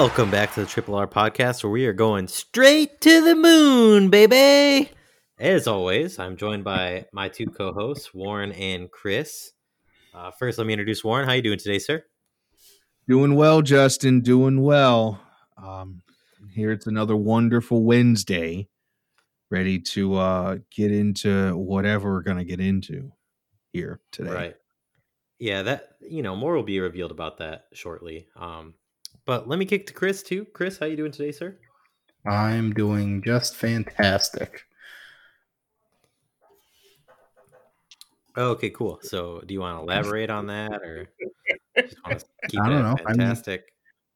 Welcome back to the Triple R podcast where we are going straight to the moon, baby. As always, I'm joined by my two co-hosts, Warren and Chris. Uh, first, let me introduce Warren. How are you doing today, sir? Doing well, Justin. Doing well. Um, here it's another wonderful Wednesday, ready to uh, get into whatever we're going to get into here today. Right. Yeah, that you know more will be revealed about that shortly. Um, but let me kick to Chris too. Chris, how you doing today, sir? I'm doing just fantastic. Okay, cool. So, do you want to elaborate on that, or just keep I don't know. I'm- fantastic?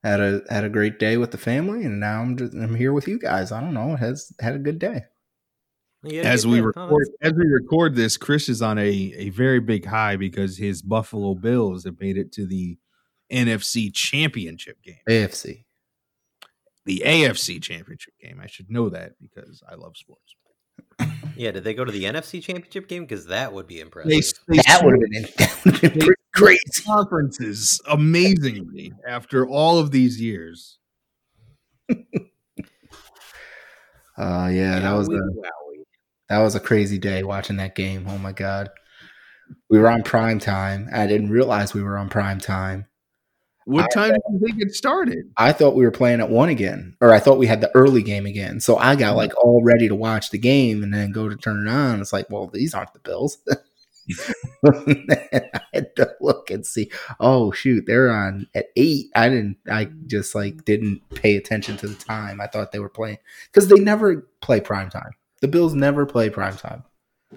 Had a had a great day with the family, and now I'm just I'm here with you guys. I don't know. Has had a good day. Yeah, As we man. Record, that's- as we record this, Chris is on a, a very big high because his Buffalo Bills have made it to the NFC Championship game, AFC. the AFC Championship game. I should know that because I love sports. yeah, did they go to the NFC Championship game? Because that would be impressive. They, they That would have been that been pretty crazy. conferences amazingly after all of these years. Uh, yeah, that was Wowie, a wowie. that was a crazy day watching that game. Oh my god, we were on prime time. I didn't realize we were on prime time. What I- time did think it started? I thought we were playing at one again, or I thought we had the early game again. So I got mm-hmm. like all ready to watch the game, and then go to turn it on. It's like, well, these aren't the Bills. I had to look and see. Oh shoot, they're on at eight. I didn't. I just like didn't pay attention to the time. I thought they were playing because they never play prime time. The Bills never play prime time.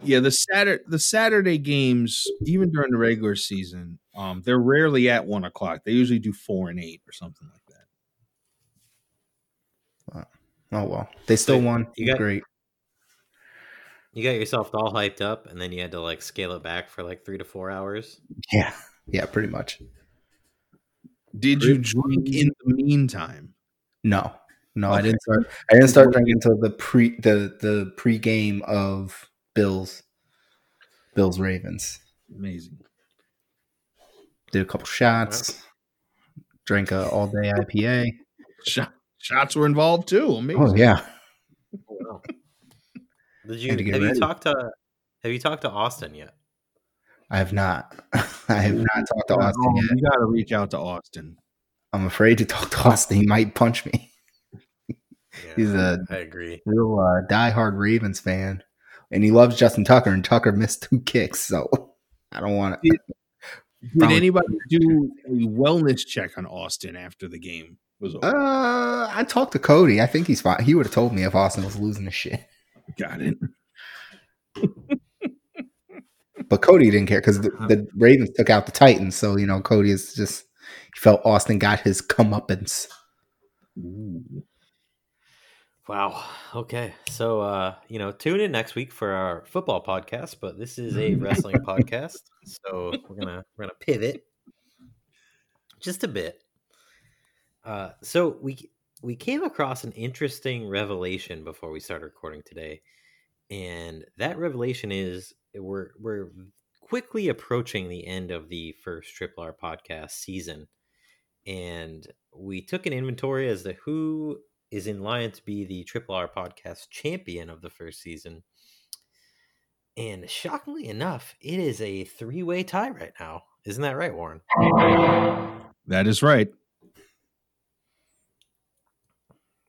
Yeah, the Saturday the Saturday games, even during the regular season, um, they're rarely at one o'clock. They usually do four and eight or something like that. Oh well, they still So, won. you got- Great. You got yourself all hyped up, and then you had to like scale it back for like three to four hours. Yeah, yeah, pretty much. Did you drink in the meantime? No, no, I didn't start. I didn't start drinking until the pre the the pre game of Bills, Bills Ravens. Amazing. Did a couple shots. Drank a all day IPA. Shot, shots were involved too. Amazing. Oh yeah, Oh, wow. Did you Had to get have you talked to have you talked to Austin yet? I have not. I have not talked to Oh, Austin yet. You got to reach out to Austin. I'm afraid to talk to Austin. He might punch me. Yeah, He's a I agree. real uh, diehard Ravens fan, and he loves Justin Tucker. And Tucker missed two kicks, so I don't want to. Did anybody do a wellness check on Austin after the game was over? Uh, I talked to Cody. I think he's fine. He would have told me if Austin was losing his shit. got it. But Cody didn't care because the, the Ravens took out the Titans. So, you know, Cody is just, he felt Austin got his comeuppance. Wow. Okay. So uh, you know, tune in next week for our football podcast, but this is a wrestling podcast. So we're gonna we're gonna pivot just a bit. Uh so we we came across an interesting revelation before we started recording today. And that revelation is we're we're quickly approaching the end of the first Triple R podcast season. And we took an inventory as to who is in line to be the Triple R podcast champion of the first season. And shockingly enough, it is a three way tie right now. Isn't that right, Warren? That is right.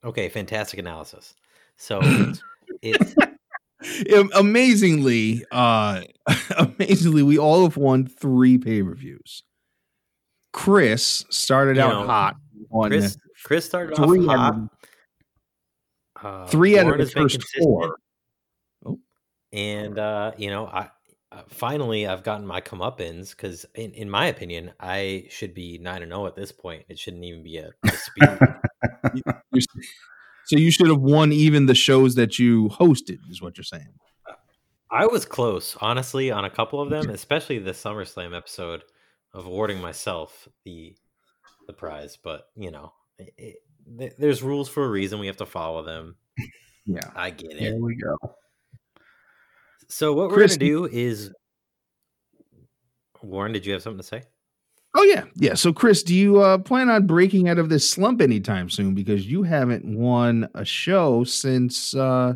Okay, fantastic analysis. So it's amazingly, uh amazingly, we all have won three pay-per-views. Chris started You out know, hot Chris. Chris started off hot. Of, Uh, three out of Warren the first consistent, four. and uh, you know, I uh, finally I've gotten my comeuppance because, in, in my opinion, I should be nine and zero at this point. It shouldn't even be a dispute. You're- So you should have won even the shows that you hosted, is what you're saying. I was close, honestly, on a couple of them, especially the SummerSlam episode of awarding myself the the prize. But you know, it, it, th- there's rules for a reason. We have to follow them. Yeah. I get it. There we go. So what we're gonna do is, Warren, did you have something to say? Oh yeah, yeah. So Chris, do you uh, plan on breaking out of this slump anytime soon? Because you haven't won a show since uh,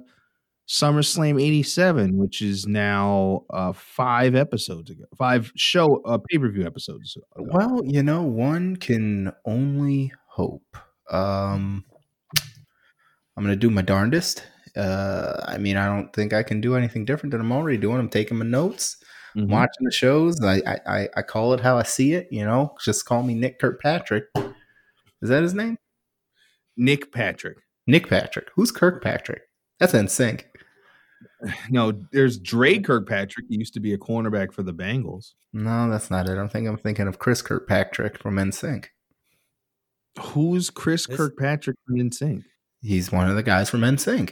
SummerSlam '87, which is now uh, five episodes ago, five show uh, pay per view episodes. Ago. Well, you know, one can only hope. Um, I'm gonna do my darndest. Uh, I mean, I don't think I can do anything different than I'm already doing. I'm taking my notes. Mhm. watching the shows. I, I I- I call it how I see it. You know, just call me Nick Kirkpatrick. Is that his name? Nick Patrick. Nick Patrick. Who's Kirkpatrick? That's in sync. No, there's Dre Kirkpatrick. He used to be a cornerback for the Bengals. No, that's not it. I'm thinking I'm thinking of Chris Kirkpatrick from NSYNC. Who's Chris This- Kirkpatrick from NSYNC? He's one of the guys from NSYNC.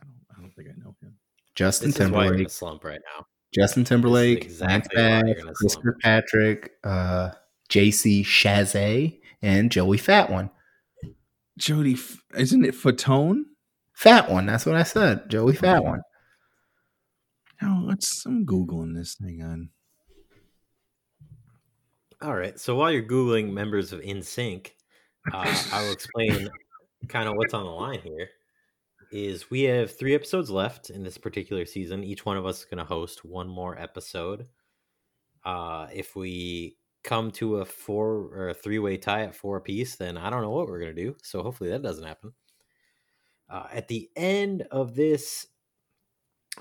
I don't, I don't think I know him. Justin This is why you're in a Timberlake. slump right now. Justin Timberlake. exactly Lance why you're Bass, in a Chris slump. Kirkpatrick. Uh, JC Chasez and Joey Fat One. Jody, isn't it Fatone? Fat One. That's what I said. Joey Fat One. No, let's. I'm googling this thing on. All right. So while you're googling members of NSYNC, uh, I will explain kind of what's on the line here. Is we have three episodes left in this particular season. Each one of us is going to host one more episode. Uh, if we come to a four or a three way tie at four apiece, then I don't know what we're going to do. So hopefully that doesn't happen. Uh, at the end of this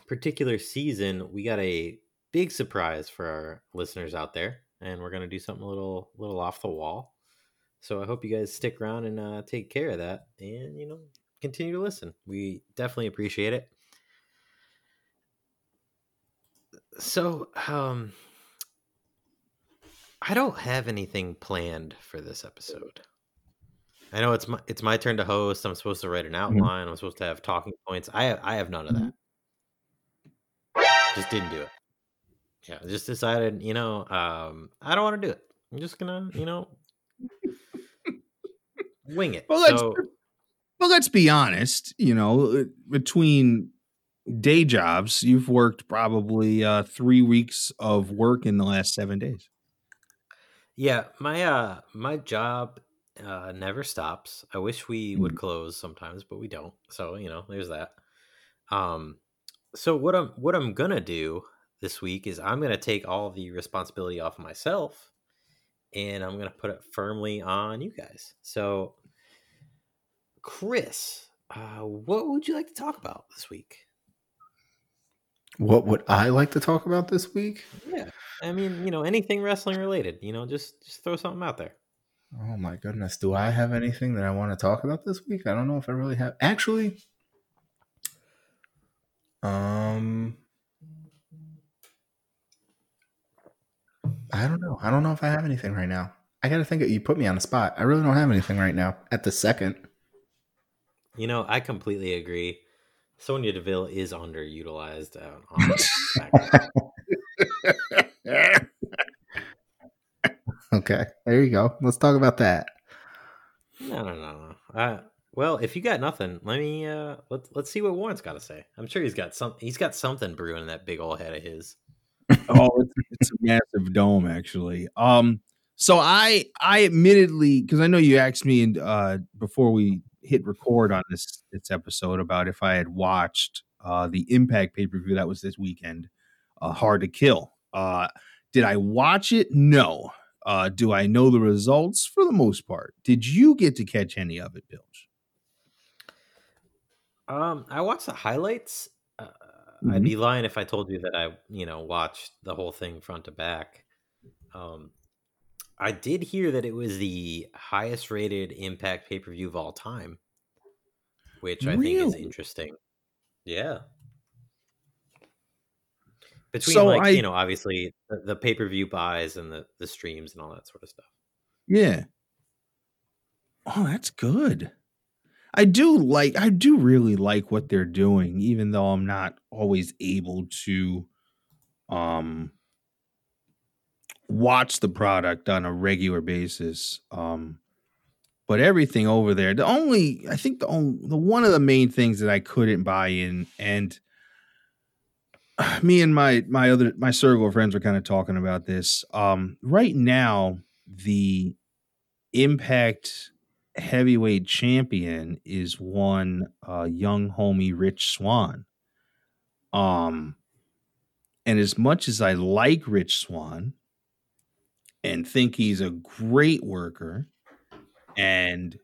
particular season, we got a big surprise for our listeners out there, and we're gonna do something a little little off the wall. So I hope you guys stick around and uh, take care of that, and you know continue to listen. We definitely appreciate it. So, um, I don't have anything planned for this episode. I know it's my it's my turn to host. I'm supposed to write an outline. I'm supposed to have talking points. I have, I have none of that. Just didn't do it. Yeah, just decided. You know, um, I don't want to do it. I'm just gonna, you know, wing it. Well, so Well, let's be honest. You know, uh, between day jobs, you've worked probably uh, three weeks of work in the last seven days. yeah, my uh my job uh never stops. I wish we would Mm. close sometimes, but we don't. So you know, there's that. Um, so what I'm what I'm gonna do this week is I'm gonna take all the responsibility off of myself, and I'm gonna put it firmly on you guys. So, Chris, uh, what would you like to talk about this week? What would I like to talk about this week? Yeah, I mean, you know, anything wrestling related. You know, just just throw something out there. Oh my goodness. Do I have anything that I want to talk about this week? I don't know if I really have. Actually, um, I don't know. I don't know if I have anything right now. I got to think. Of, you put me on the spot. I really don't have anything right now at the second. You know, I completely agree. Sonya Deville is underutilized. Uh, on Okay, there you go. Let's talk about that. no, no, no, no. Uh, well, if you got nothing, let me uh, let's let's see what Warren's got to say. I'm sure he's got some. He's got something brewing in that big old head of his. Oh, it's, it's a massive dome, actually. Um, so I, I admittedly, because I know you asked me uh, before we hit record on this this episode about if I had watched uh, the Impact pay per view that was this weekend, uh, Hard to Kill. Uh, did I watch it? No. Uh, do I know the results for the most part? Did you get to catch any of it, Bilge? Um, I watched the highlights. Mhm. I'd be lying if I told you that I, you know, watched the whole thing front to back. Um, I did hear that it was the highest rated Impact pay per view of all time, which I think is interesting. Yeah. Between So like I- you know, obviously the, the pay per view buys and the the streams and all that sort of stuff. Yeah. Oh, that's good. I do like I do really like what they're doing even though I'm not always able to um watch the product on a regular basis. Um but everything over there, the only I think the only the one of the main things that I couldn't buy in and me and my my other my circle of friends were kind of talking about this. Um, right now, the Impact heavyweight champion is one uh, young homie Rich Swann. Um, and as much as I like Rich Swann and think he's a great worker and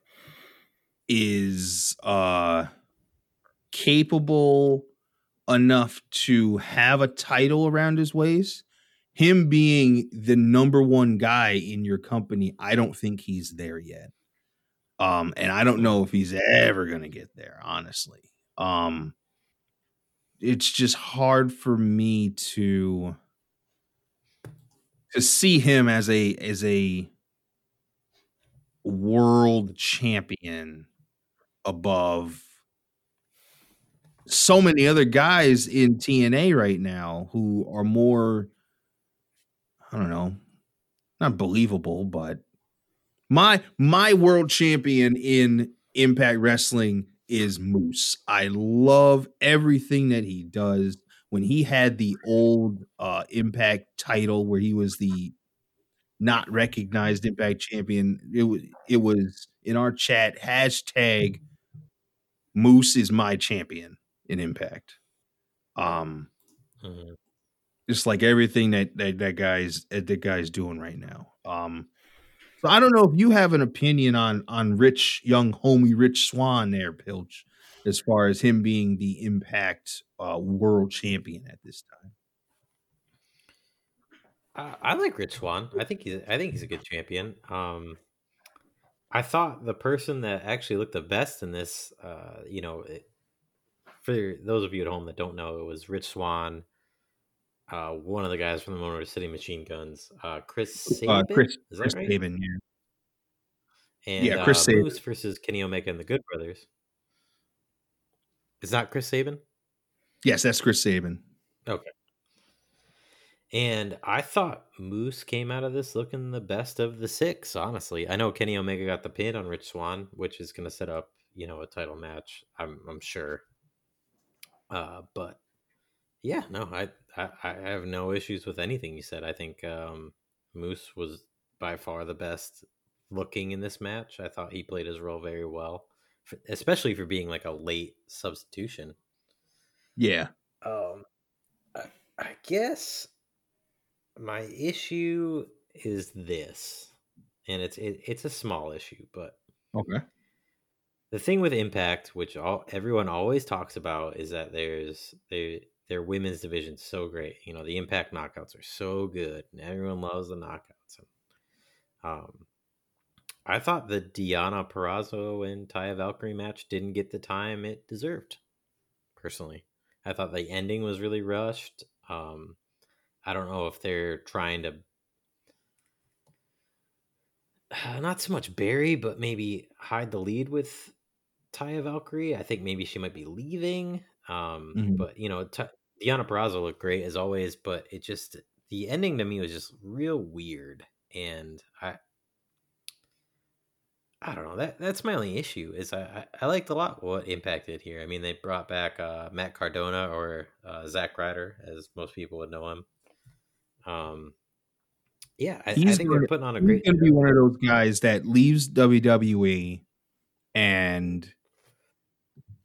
is uh capable enough to have a title around his waist, him being the number one guy in your company, I don't think he's there yet. Um, and I don't know if he's ever gonna get there, honestly. Um, it's just hard for me to to see him as a as a world champion above so many other guys in TNA right now who are more I don't know, not believable, but my my world champion in Impact Wrestling is Moose. I love everything that he does. When he had the old uh Impact title where he was the not recognized Impact champion, it was it was in our chat hashtag Moose is my champion in Impact. Um Mhm. just like everything that that, that guy's that guy's doing right now. Um so I don't know if you have an opinion on on Rich young homie Rich Swann there, Pilch, as far as him being the Impact uh, World Champion at this time. I, I like Rich Swann. I think he's I think he's a good champion. Um, I thought the person that actually looked the best in this, uh, you know, it, for those of you at home that don't know, it was Rich Swann, uh, one of the guys from the Motor City Machine Guns, uh, Chris Sabin. Uh, Chris, is that Chris right? Sabin, yeah. And Yeah, Chris uh. Moose versus Kenny Omega and the Good Brothers. Is that Chris Sabin. Yes, that's Chris Sabin. Okay. And I thought Moose came out of this looking the best of the six, honestly. I know Kenny Omega got the pin on Rich Swann, which is going to set up, you know, a title match, I'm, I'm sure. Uh, but yeah, no, I, I, I have no issues with anything you said. I think um, Moose was by far the best looking in this match. I thought he played his role very well, especially for being like a late substitution. Yeah. Um, I, I guess my issue is this, and it's it, it's a small issue, but Okay. the thing with Impact, which all everyone always talks about, is that there's they their women's division so great. You know, the Impact knockouts are so good, and everyone loves the knockouts. And, um, I thought the Deonna Purrazzo and Taya Valkyrie match didn't get the time it deserved. Personally, I thought the ending was really rushed. Um, I don't know if they're trying to not so much bury, but maybe hide the lead with Taya Valkyrie. I think maybe she might be leaving. Um, Mhm. But you know, T- Deonna Purrazzo looked great as always, but it just the ending to me was just real weird, and I. I don't know. That that's my only issue. Is I, I, I liked a lot what Impact did here. I mean, they brought back uh, Matt Cardona or uh, Zack Ryder, as most people would know him. Um, yeah, I, I think gonna- they're putting on a He's great. going to be one of those guys that leaves WWE and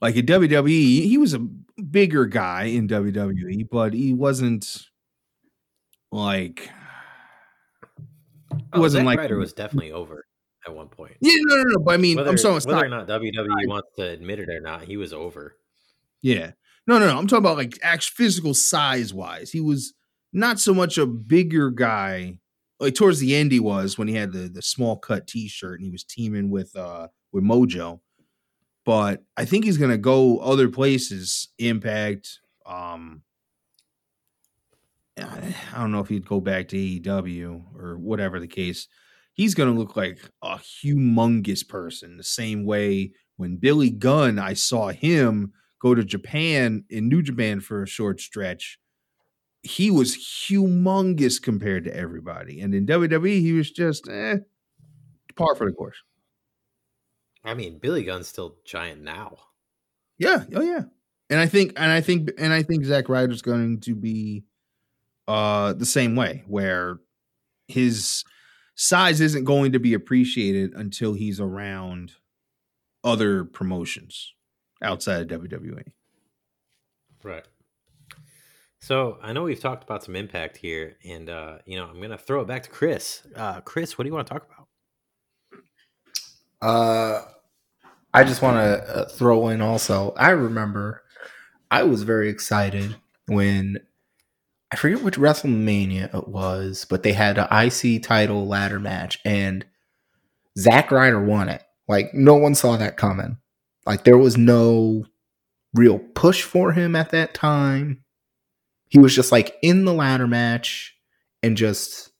like in WWE, he was a bigger guy in WWE, but he wasn't like Oh, wasn't Zack like- Ryder was definitely over at one point. yeah, no, no, no. But I mean, whether, I'm saying whether it's or not. not WWE wants to admit it or not, he was over. Yeah, no, no, no. I'm talking about like actual physical size wise. He was not so much a bigger guy. Like towards the end, he was when he had the the small cut T-shirt and he was teaming with uh with Mojo. But I think he's gonna go other places. Impact. Um, I don't know if he'd go back to AEW or whatever the case. He's gonna look like a humongous person. The same way when Billy Gunn, I saw him go to Japan in New Japan for a short stretch. He was humongous compared to everybody, and in WWE, he was just eh, par for the course. I mean, Billy Gunn's still giant now. Yeah, oh yeah, And I think, and I think, and I think Zack Ryder's going to be uh the same way, where his size isn't going to be appreciated until he's around other promotions outside of WWE. Right. So I know we've talked about some impact here, and uh, you know I'm gonna throw it back to Chris. Uh, Chris, what do you want to talk about? Uh, I just want to uh, throw in also. I remember I was very excited when I forget which WrestleMania it was, but they had an IC title ladder match, and Zack Ryder won it. Like no one saw that coming. Like there was no real push for him at that time. He was just like in the ladder match and just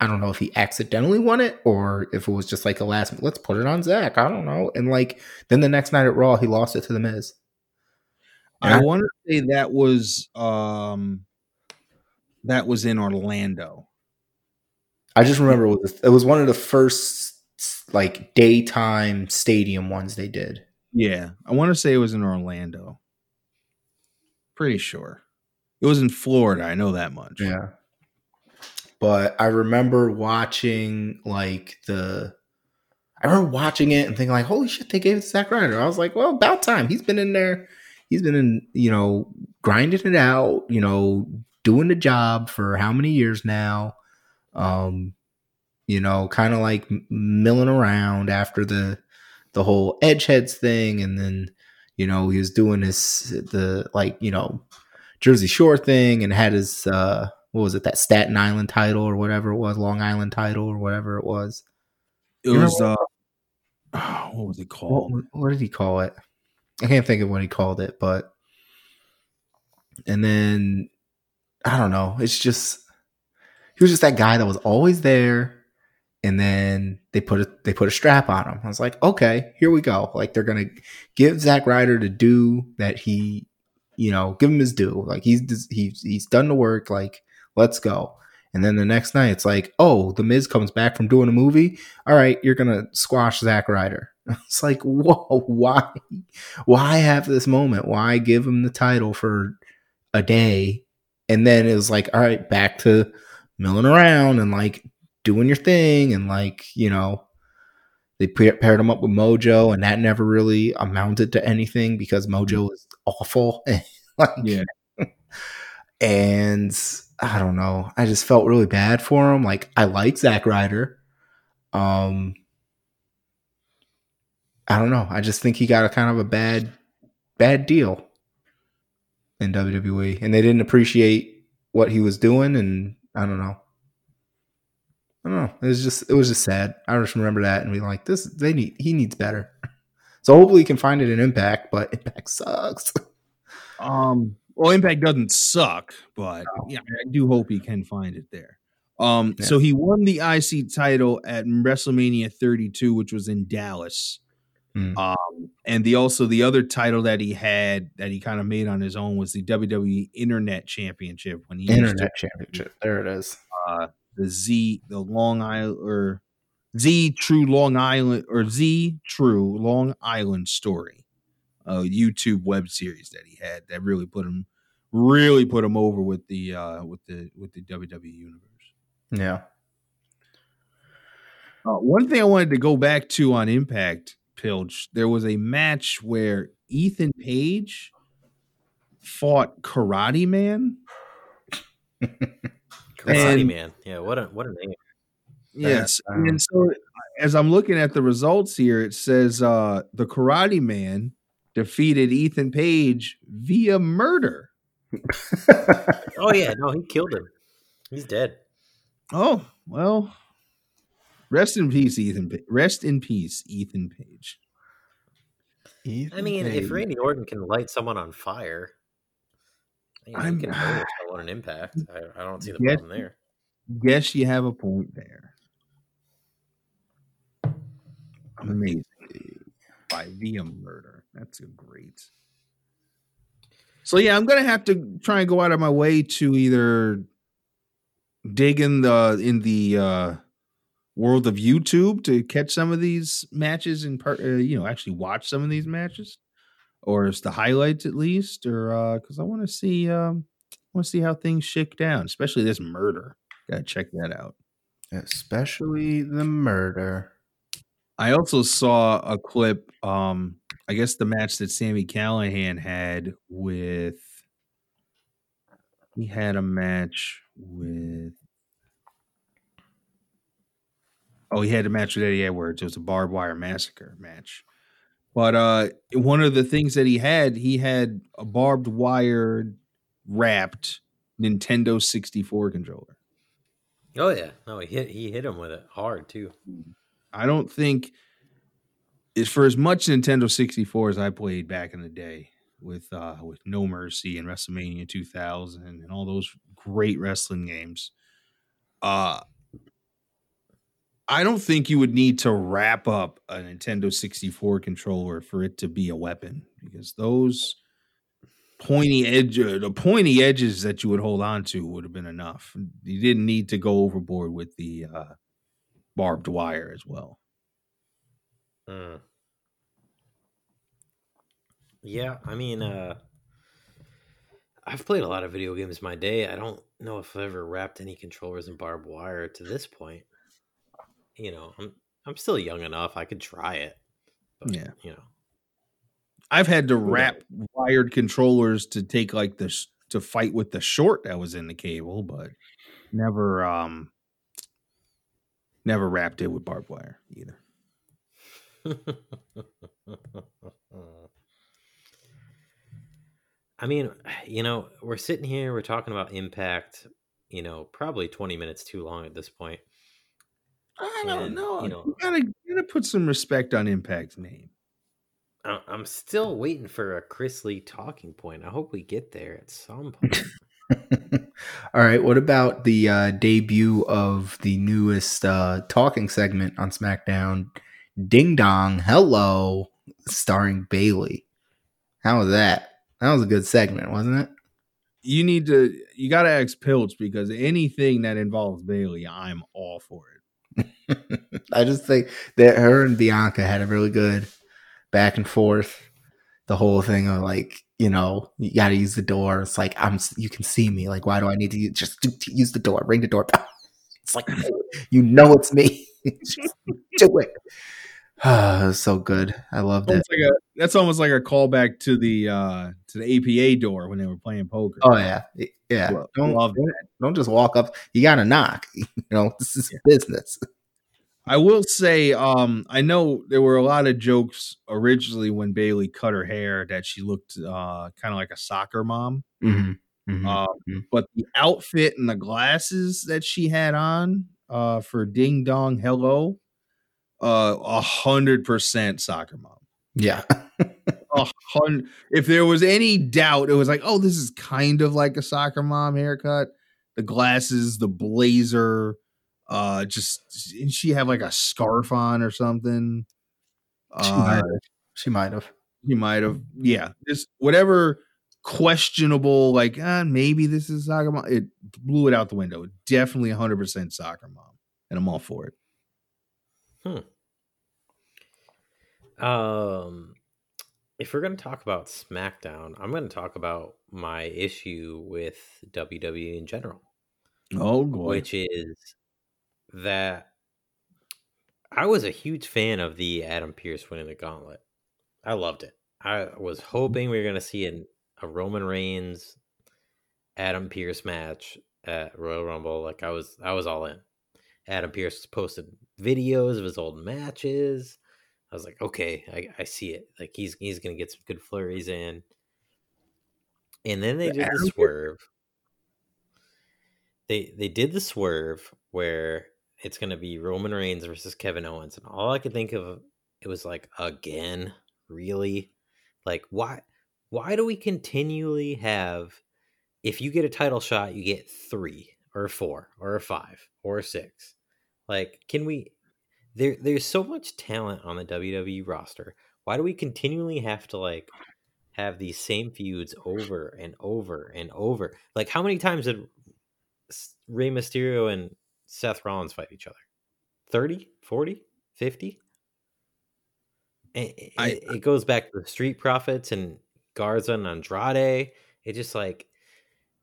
I don't know if he accidentally won it or if it was just like a last let's put it on Zach. I don't know. And like then the next night at Raw he lost it to the Miz. I, I want to say that was um that was in Orlando. I just remember it was, it was one of the first like daytime stadium ones they did. Yeah, I want to say it was in Orlando. Pretty sure. It was in Florida, I know that much. Yeah. But I remember watching like the I remember watching it and thinking like, holy shit, they gave it to Zack Ryder. I was like, well, about time. He's been in there. He's been in, you know, grinding it out, you know, doing the job for how many years now. Um, you know, kind of like milling around after the the whole Edgeheads thing, and then you know he was doing his the like you know Jersey Shore thing, and had his uh what was it that Staten Island title or whatever it was, Long Island title or whatever it was. It you was uh, what was it called? What, what did he call it? I can't think of what he called it, but and then I don't know. It's just he was just that guy that was always there and then they put a they put a strap on him. I was like, okay, here we go. Like they're gonna give Zack Ryder to do that he, you know, give him his due. Like he's he's he's done the work. Like let's go. And then the next night, it's like, oh, the Miz comes back from doing a movie. All right, you're gonna squash Zack Ryder. It's like, whoa, why, why have this moment? Why give him the title for a day? And then it was like, all right, back to milling around and like doing your thing and like you know they paired him up with mojo and that never really amounted to anything because mojo mm-hmm. was awful like, yeah and i don't know i just felt really bad for him like i like Zack Ryder um i don't know i just think he got a kind of a bad bad deal in wwe and they didn't appreciate what he was doing and i don't know I don't know. It was just it was just sad. I just remember that and be like, this they need he needs better. So hopefully he can find it in Impact, but Impact sucks. Um well Impact doesn't suck, but yeah, I do hope he can find it there. Um yeah. so he won the IC title at WrestleMania 32, which was in Dallas. Mm. Um, and the also the other title that he had that he kind of made on his own was the WWE Internet Championship when he Internet Championship. There it is. Uh, the Z, the Long Island or Z True Long Island or Z True Long Island story, a YouTube web series that he had that really put him really put him over with the uh with the with the WWE universe. Yeah. Uh, one thing I wanted to go back to on Impact Pilch, there was a match where Ethan Page fought Karate Man. Karate and, Man. Yeah, what a what a name. Yes. Um, and so as I'm looking at the results here, it says uh the Karate Man defeated Ethan Page via murder. oh yeah, no, he killed him. He's dead. Oh, well. Rest in peace, Ethan. Rest in peace, Ethan Page. Ethan I mean, Page. if Randy Orton can light someone on fire, I'm can on an impact. I, I, don't see the guess, problem there. Guess you have a point there. Amazing. By via murder. That's a great. So yeah, I'm gonna have to try and go out of my way to either dig in the in the uh, world of YouTube to catch some of these matches and part, uh, you know, actually watch some of these matches, or is the highlights at least, or because I want to see, um, want to see how things shake down, especially this murder. Gotta check that out. Especially the murder. I also saw a clip. Um, I guess the match that Sami Callihan had with he had a match with oh he had a match with Eddie Edwards. It was a barbed wire massacre match. But uh one of the things that he had, he had a barbed wire wrapped Nintendo 64 controller. Oh yeah, no, he hit he hit him with it hard too. I don't think is for as much Nintendo 64 as I played back in the day with uh with No Mercy and WrestleMania 2000 and all those great wrestling games. Uh I don't think you would need to wrap up a Nintendo 64 controller for it to be a weapon because those pointy edge uh, the pointy edges that you would hold on to would have been enough. You didn't need to go overboard with the uh barbed wire as well. Mm. Yeah, I mean, uh, I've played a lot of video games in my day. I don't know if I've ever wrapped any controllers in barbed wire to this point. You know, I'm I'm still young enough. I could try it. But, Yeah. you know, I've had to wrap wired controllers to take like the sh- to fight with the short that was in the cable, but never um never wrapped it with barbed wire either. I mean, you know, we're sitting here, we're talking about impact. You know, probably twenty minutes too long at this point. I don't And, know. you You, know- gotta you gotta put some respect on Impact's name. I'm still waiting for a Chris Lee talking point. I hope we get there at some point. All right. What about the uh, debut of the newest uh, talking segment on SmackDown? Ding Dong, Hello, starring Bayley. How was that? That was a good segment, wasn't it? You need to you gotta ask Pilch because anything that involves Bayley, I'm all for it. I just think that her and Bianca had a really good back and forth. The whole thing of like, you know, you got to use the door. It's like I'm, you can see me. Like, why do I need to use, just to, to use the door? Ring the doorbell. It's like you know it's me. just do it. Ah, so good. I loved it. Like a, that's almost like a callback to the uh to the APA door when they were playing poker. Oh yeah, yeah. Don't love don't, don't just walk up. You got to knock. You know, this is business. I will say, um, I know there were a lot of jokes originally when Bayley cut her hair that she looked uh kind of like a soccer mom. Mm-hmm. Uh, Mhm. but the outfit and the glasses that she had on uh for Ding Dong Hello, uh a hundred percent soccer mom. Yeah. A hundred. If there was any doubt, it was like, oh, this is kind of like a soccer mom haircut. The glasses, the blazer, uh, just didn't she have like a scarf on or something? She Uh, might have. She might have. he might have, yeah, just whatever questionable, like uh, maybe this is soccer mom. It blew it out the window. Definitely 100 percent soccer mom, and I'm all for it. Hmm. Um, if we're going to talk about SmackDown, I'm going to talk about my issue with WWE in general, Oh boy, which is that I was a huge fan of the Adam Pearce winning the gauntlet. I loved it. I was hoping we were going to see an, a Roman Reigns Adam Pearce match at Royal Rumble. Like I was, I was all in. Adam Pearce posted videos of his old matches. I was like, okay, I, I see it. Like he's he's gonna get some good flurries in. And then they The did Adam the swerve. They they did the swerve where it's gonna be Roman Reigns versus Kevin Owens, and all I could think of it was like again, really, like why why do we continually have if you get a title shot, you get three or four or a five or a six. Like, can we? There, there's so much talent on the WWE roster. Why do we continually have to like have these same feuds over and over and over? Like, how many times did Rey Mysterio and Seth Rollins fight each other? 30, 40, 50? it, I- it, goes back to the Street Profits and Garza and Andrade. It just like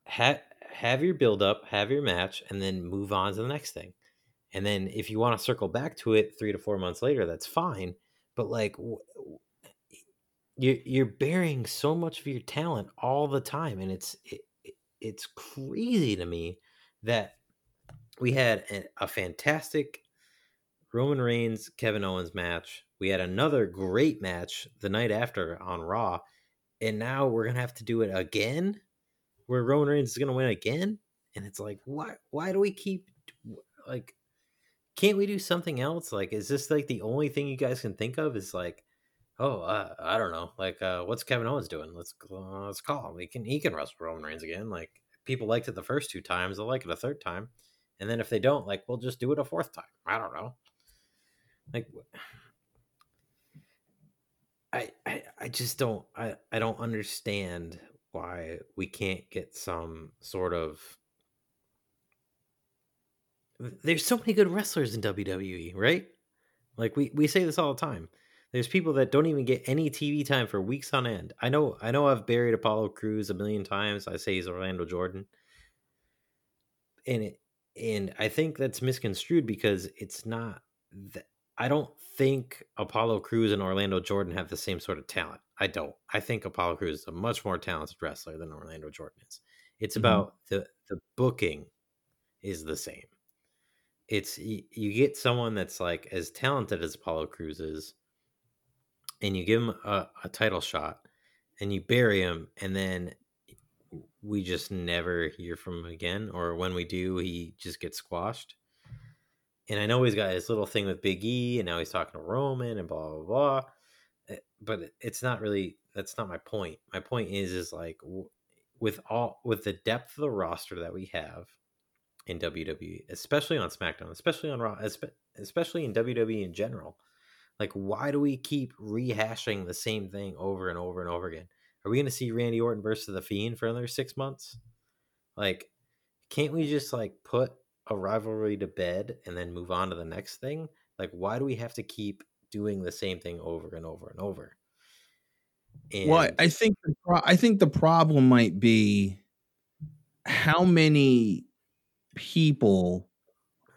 have have your build up, have your match, and then move on to the next thing. And then if you want to circle back to it three to four months later, that's fine. But like, you're you're burying so much of your talent all the time, and it's it, it- it's crazy to me that we had a, fantastic Roman Reigns Kevin Owens match. We had another great match the night after on Raw, and now we're gonna have to do it again, where Roman Reigns is gonna win again. And it's like, why? Why do we keep like? Can't we do something else? Like, is this like the only thing you guys can think of? Is like, oh, uh, I don't know. Like, uh, what's Kevin Owens doing? Let's uh, let's call him. He can he can wrestle Roman Reigns again. Like, people liked it the first two times. They'll like it a third time. And then if they don't, like, we'll just do it a fourth time. I don't know. Like, I, I, I just don't, I, I don't understand why we can't get some sort of. There's so many good wrestlers in WWE, right? Like we, we say this all the time. There's people that don't even get any TV time for weeks on end. I know, I know. I've buried Apollo Crews a million times. I say he's Orlando Jordan, and it, and I think that's misconstrued because it's not. That, I don't think Apollo Crews and Orlando Jordan have the same sort of talent. I don't. I think Apollo Crews is a much more talented wrestler than Orlando Jordan is. It's Mhm. about the the booking is the same. It's you, you get someone that's like as talented as Apollo Crews is, and you give him a, a title shot, and you bury him, and then we just never hear from him again, or when we do, he just gets squashed. And I know he's got his little thing with Big E, and now he's talking to Roman and blah blah blah. Eh, But it's not really. That's not my point. My point is, is like with all with the depth of the roster that we have in WWE, especially on SmackDown, especially on Raw, especially in WWE in general. Like, why do we keep rehashing the same thing over and over and over again? Are we going to see Randy Orton versus the Fiend for another six months? Like, can't we just like put a rivalry to bed and then move on to the next thing? Like, why do we have to keep doing the same thing over and over and over? And Well, I think the pro- I think the problem might be how many people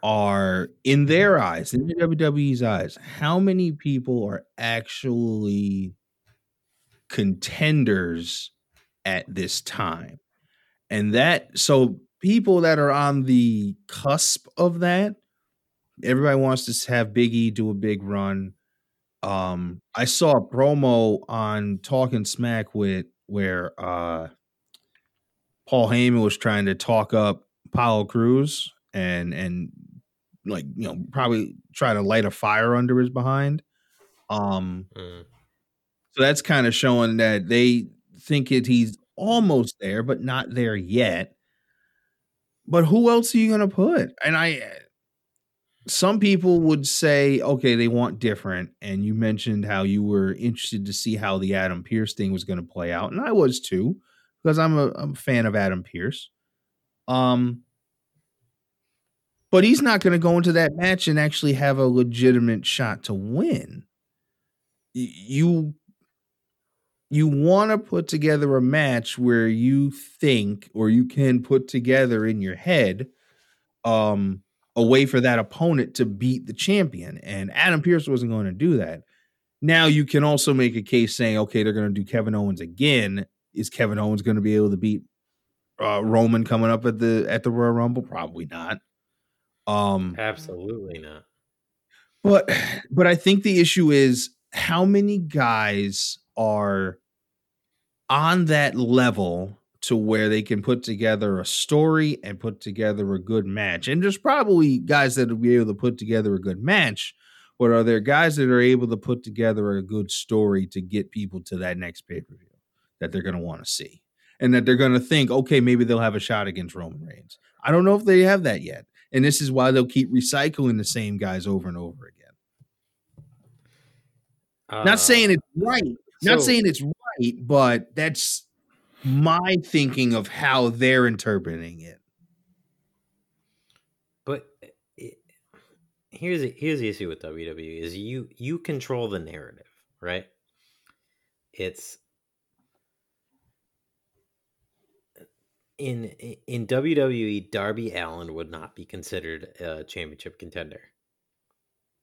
are in their eyes, in the WWE's eyes, how many people are actually contenders at this time? And that so people that are on the cusp of that, everybody wants to have Big E do a big run um i saw a promo on talking smack with where uh paul heyman was trying to talk up apollo crews and and like you know probably try to light a fire under his behind um Mm. So that's kind of showing that they think it he's almost there but not there yet but who else are you gonna put and i some people would say, okay, they want different. And you mentioned how you were interested to see how the Adam Pearce thing was going to play out. And I was too, because I'm a, I'm a fan of Adam Pearce. Um, but he's not going to go into that match and actually have a legitimate shot to win. You you want to put together a match where you think or you can put together in your head um a way for that opponent to beat the champion. And Adam Pearce wasn't going to do that. Now you can also make a case saying, okay, they're going to do Kevin Owens again. Is Kevin Owens going to be able to beat uh, Roman coming up at the at the Royal Rumble? Probably not. Um, Absolutely not. but but I think the issue is how many guys are on that level to where they can put together a story and put together a good match. And there's probably guys that will be able to put together a good match, but are there guys that are able to put together a good story to get people to that next pay-per-view that they're going to want to see? And that they're going to think, okay, maybe they'll have a shot against Roman Reigns. I don't know if they have that yet. And this is why they'll keep recycling the same guys over and over again. Not saying Uh, it's right. Not saying it's right, but that's my thinking of how they're interpreting it. But it, here's the, here's the issue with WWE is you you control the narrative, right? It's in in WWE, Darby Allin would not be considered a championship contender,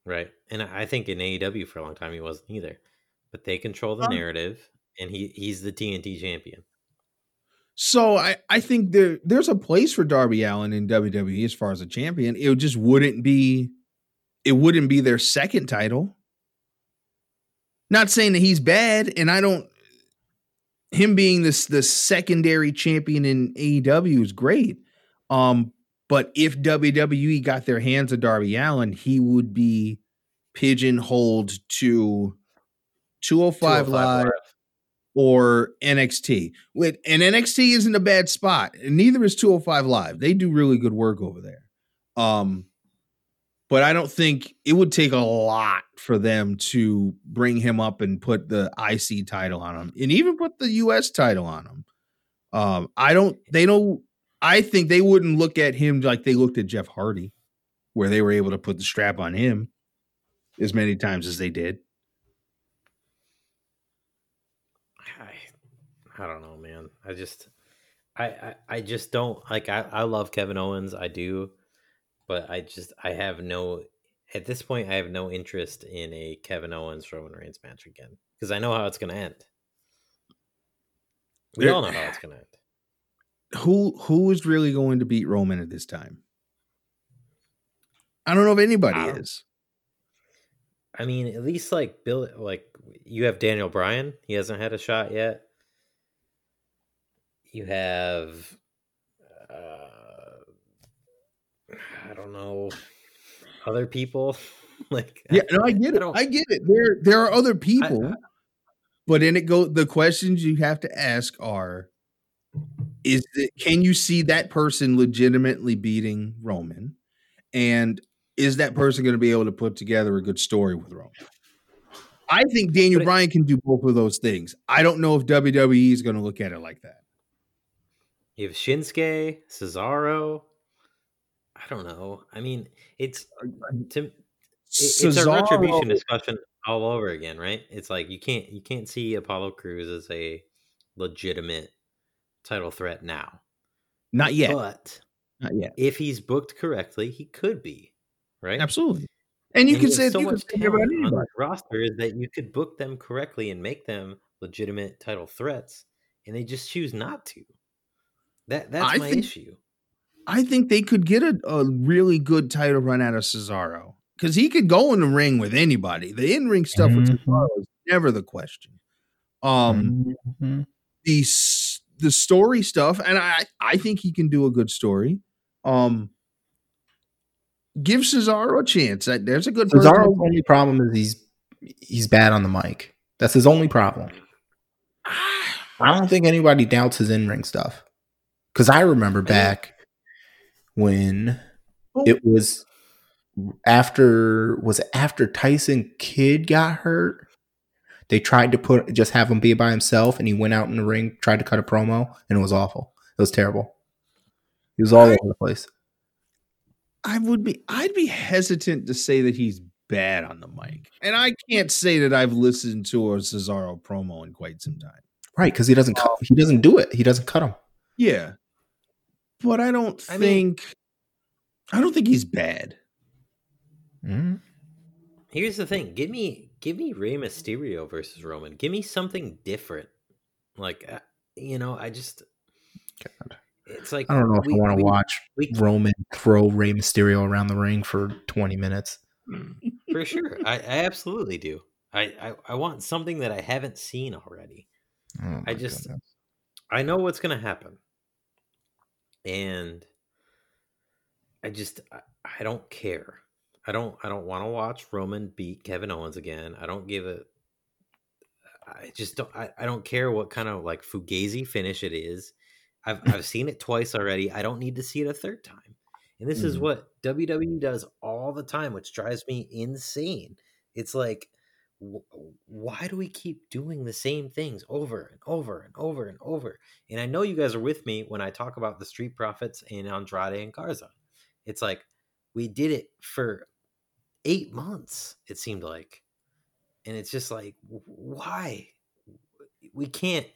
right? And I think in AEW for a long time he wasn't either. But they control the narrative, and he he's the TNT champion. So I, I think there there's a place for Darby Allin in WWE as far as a champion. It just wouldn't be it wouldn't be their second title. Not saying that he's bad, and I don't him being this the secondary champion in AEW is great. Um, but if WWE got their hands on Darby Allin, he would be pigeonholed to 205 205 Live or NXT. With and NXT isn't a bad spot, and neither is 205 Live. They do really good work over there. Um, but I don't think it would take a lot for them to bring him up and put the IC title on him, and even put the US title on him. Um, I don't. They don't. I think they wouldn't look at him like they looked at Jeff Hardy, where they were able to put the strap on him as many times as they did. I, don't know, man. I just I, I I just don't like I, I love Kevin Owens, I do, but I just I have no at this point I have no interest in a Kevin Owens Roman Reigns match again because I know how it's gonna end. We There- all know how it's gonna end. who who is really going to beat Roman at this time? I don't know if anybody I is. I mean, at least like Bill, like you have Daniel Bryan. He hasn't had a shot yet. You have, uh, I don't know, other people. like, Yeah, no, I get it. don't- I get it. There there are other I- people, but then it go the questions you have to ask are is it can you see that person legitimately beating Roman? And is that person going to be able to put together a good story with Roman? I think Daniel it- Bryan can do both of those things. I don't know if WWE is going to look at it like that. You have Shinsuke, Cesaro. I don't know. I mean, it's uh, um, to it- it's a retribution discussion all over again, right? It's like you can't you can't see Apollo Crews as a legitimate title threat now. Not yet. But Not yet. if he's booked correctly, he could be, right? Absolutely. And you And say so you much talent on the roster is that you could book them correctly and make them legitimate title threats, and they just choose not to. That that's I my think- issue. I think they could get a, a really good title run out of Cesaro because he could go in the ring with anybody. The in ring stuff with Mhm. Cesaro is never the question. Um, Mhm. the the story stuff, and I I think he can do a good story. Um, give Cesaro a chance. That there's a good person. Cesaro's only problem is he's he's bad on the mic. That's his only problem. I don't think anybody doubts his in ring stuff. Because I remember back when oh. it was after was it after Tyson Kidd got hurt. They tried to put just have him be by himself, and he went out in the ring, tried to cut a promo, and it was awful. It was terrible. He was all I- over the place. I would be I'd be hesitant to say that he's bad on the mic. And I can't say that I've listened to a Cesaro promo in quite some time. Right, because he doesn't cut, he doesn't do it. He doesn't cut him. Yeah. But I don't I mean- think I don't think he's bad. Mhm. Here's the thing: give me give me Rey Mysterio versus Roman. Give me something different. Like uh, you know, I just God. it's like I don't know if we- I want to watch we- Roman throw Rey Mysterio around the ring for 20 minutes. for sure. I, I absolutely do. I, I I want something that I haven't seen already. Oh I just- goodness. I know what's gonna happen, and I just I, I don't care. I don't I don't want to watch Roman beat Kevin Owens again. I don't give a. I just don't. I, I don't care what kind of like fugazi finish it is. I've I've seen it twice already. I don't need to see it a third time. And this is Mhm. what WWE does all the time, which drives me insane. It's like, why do we keep doing the same things over and over and over and over? And I know you guys are with me when I talk about the Street Profits and Andrade and Garza. It's like we did it for eight months, it seemed like. and it's just like why we can't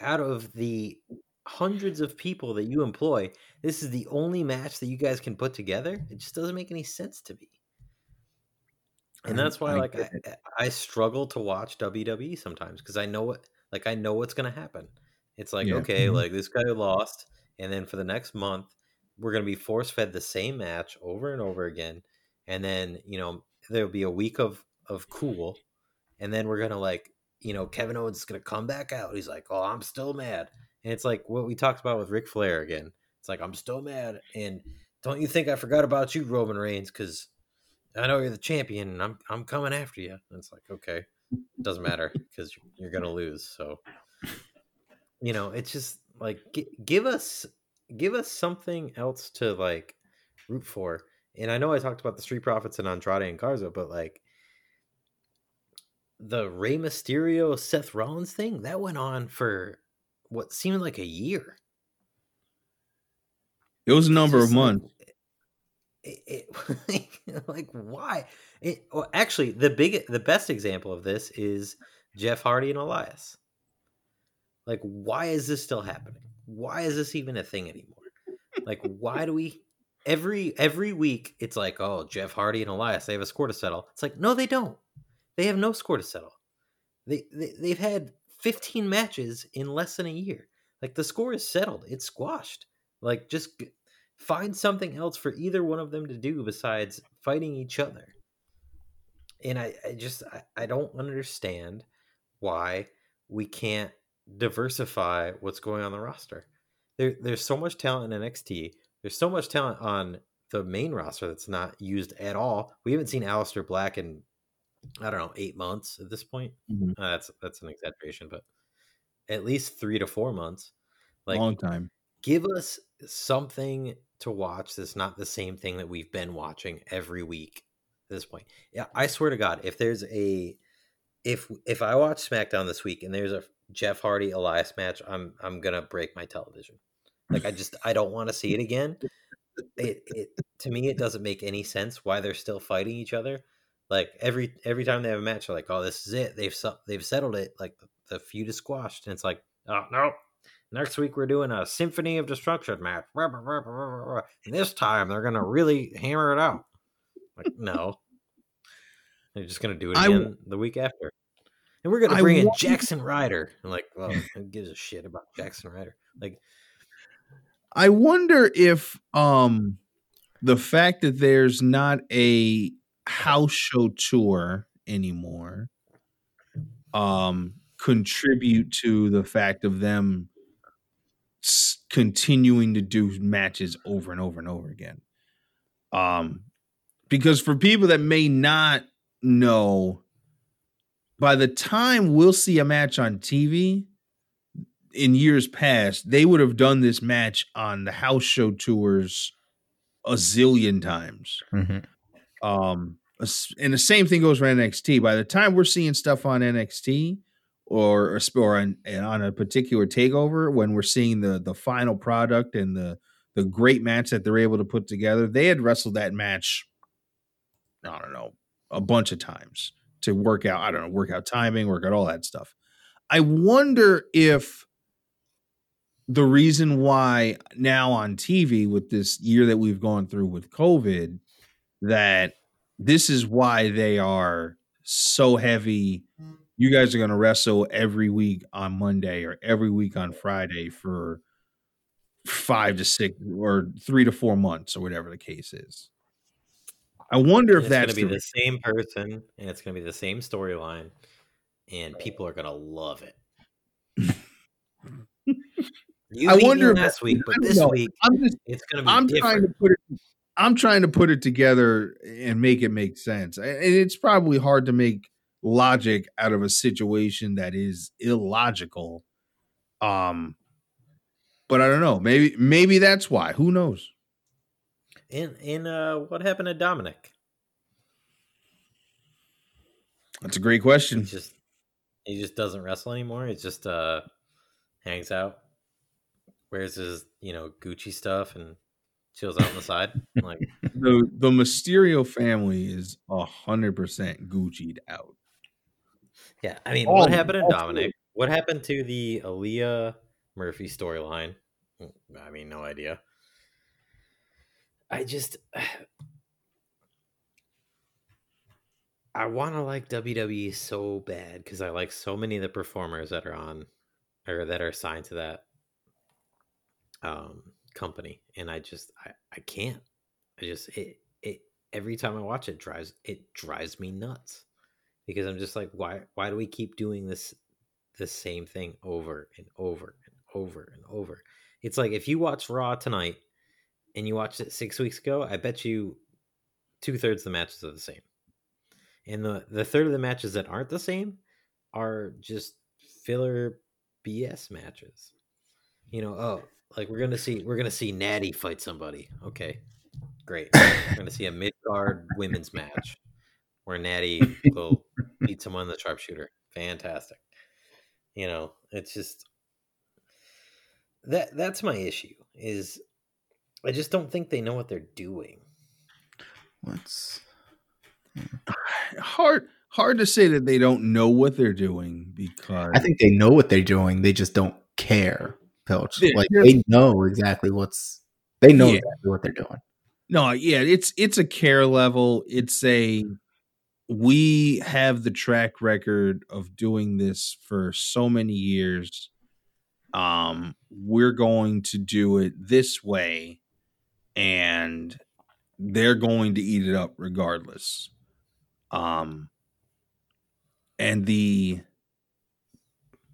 out of the hundreds of people that you employ this is the only match that you guys can put together it just doesn't make any sense to me and that's why I, like I, I, struggle to watch wwe sometimes because i know what like i know what's going to happen. It's like yeah. okay mm-hmm. like this guy lost and then for the next month we're going to be force fed the same match over and over again and then you know there'll be a week of of cool and then we're gonna like you know kevin owens is gonna come back out. He's like oh i'm still mad. And it's like what we talked about with Ric flair again. It's like i'm still mad and don't you think i forgot about you roman reigns? Because i know you're the champion and i'm i'm coming after you and it's like okay it doesn't matter because you're gonna lose so you know it's just like g- give us give us something else to like root for and I know I talked about the Street Profits and Andrade and Garza, but like the Rey Mysterio Seth Rollins thing that went on for what seemed like a year. It was a number of months. It, like why? It, well, actually, the big, the best example of this is Jeff Hardy and Elias. Like, why is this still happening? Why is this even a thing anymore? Like, why do we? every every week it's like, oh, Jeff Hardy and Elias, they have a score to settle. It's like, no, they don't. They have no score to settle. They, they they've had 15 matches in less than a year. Like the score is settled. It's squashed. Like just find something else for either one of them to do besides fighting each other. And I, I just I, I don't understand why we can't diversify what's going on the roster. There, there's so much talent in NXT there's so much talent on the main roster that's not used at all. We haven't seen Aleister Black in I don't know eight months at this point. Mm-hmm. Uh, that's that's an exaggeration, but at least three to four months. Like long time. Give us something to watch that's not the same thing that we've been watching every week at this point. Yeah, I mm. swear to God, if there's a if if I watch SmackDown this week and there's a Jeff Hardy Elias match, I'm I'm gonna break my television. Like I just I don't want to see it again. It, it to me it doesn't make any sense why they're still fighting each other. Like every every time they have a match, they're like, "Oh, this is it. They've they've settled it. Like the, the feud is squashed." And it's like, "Oh no, next week we're doing a Symphony of Destruction match. And this time they're gonna really hammer it out. Like, no. They're just gonna do it again I, the week after. And we're gonna bring I in want... Jaxson Ryker. Like, well, who gives a shit about Jaxson Ryker? Like I wonder if um the fact that there's not a house show tour anymore um contribute to the fact of them continuing to do matches over and over and over again. Um because for people that may not know by the time we'll see a match on TV, in years past, they would have done this match on the house show tours a zillion times. Mm-hmm. Um, and the same thing goes for NXT. By the time we're seeing stuff on NXT or or on, on a particular takeover, when we're seeing the the final product and the the great match that they're able to put together, they had wrestled that match. I don't know a bunch of times to work out. I don't know work out timing, work out all that stuff. I wonder if the reason why now on TV with this year that we've gone through with COVID, that this is why they are so heavy. You guys are going to wrestle every week on Monday or every week on Friday for five to six or three to four months or whatever the case is. I wonder and if that's going to be the, same person and it's going to be the same storyline, and people are going to love it. You I wonder last week, but this know. week I'm just, it's going to be. I'm different. trying to put it. I'm trying to put it together and make it make sense. And it's probably hard to make logic out of a situation that is illogical. Um, but I don't know. Maybe maybe that's why. Who knows? And and uh, what happened to Dominic? That's a great question. He just he just doesn't wrestle anymore. He just uh hangs out wears his you know Gucci stuff and chills out on the side. Like the the Mysterio family is a hundred percent Gucci'd out. Yeah, I mean, All- what happened to Dominic? What happened to the Aalyah Murphy storyline? Mm, I mean, no idea. I just, I want to like WWE so bad because I like so many of the performers that are on or that are signed to that um company, and I just, I, I can't. I just it it every time I watch it drives it drives me nuts because I'm just like, why why do we keep doing this the same thing over and over and over and over? It's like if you watch Raw tonight and you watched it six weeks ago, I bet you two thirds of the matches are the same. And the, the third of the matches that aren't the same are just filler BS matches. You know, oh, like we're gonna see we're gonna see Natty fight somebody. Okay. Great. We're gonna see a mid card women's match where Natty will beat someone in the sharpshooter. Fantastic. You know, it's just that that's my issue is I just don't think they know what they're doing. What's hard hard to say that they don't know what they're doing because I think they know what they're doing. They just don't care, Pilch. Yeah, like yeah. they know exactly what's they know Yeah. exactly what they're doing. no yeah it's it's a care level it's a we have the track record of doing this for so many years um we're going to do it this way and they're going to eat it up regardless. Um and the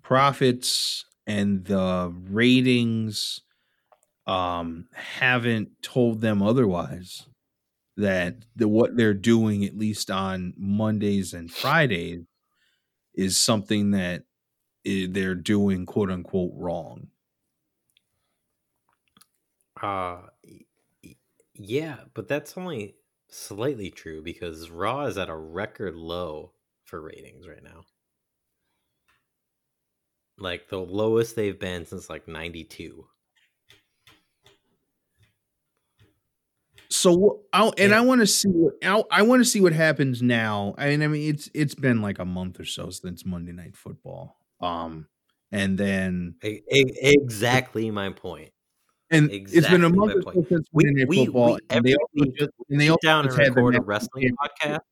profits and the ratings um haven't told them otherwise that the what they're doing at least on Mondays and Fridays is something that they're doing quote unquote wrong. Uh yeah, but that's only slightly true because Raw is at a record low for ratings right now. Like the lowest they've been since like 92. So I and Yeah. I want to see what I, I want to see what happens now. I mean, I mean it's it's been like a month or so since Monday Night Football. Um and then exactly my point. and it's been a month since We- Monday Night we- Football. we- and they also just, and they also down and record a wrestling championship. podcast,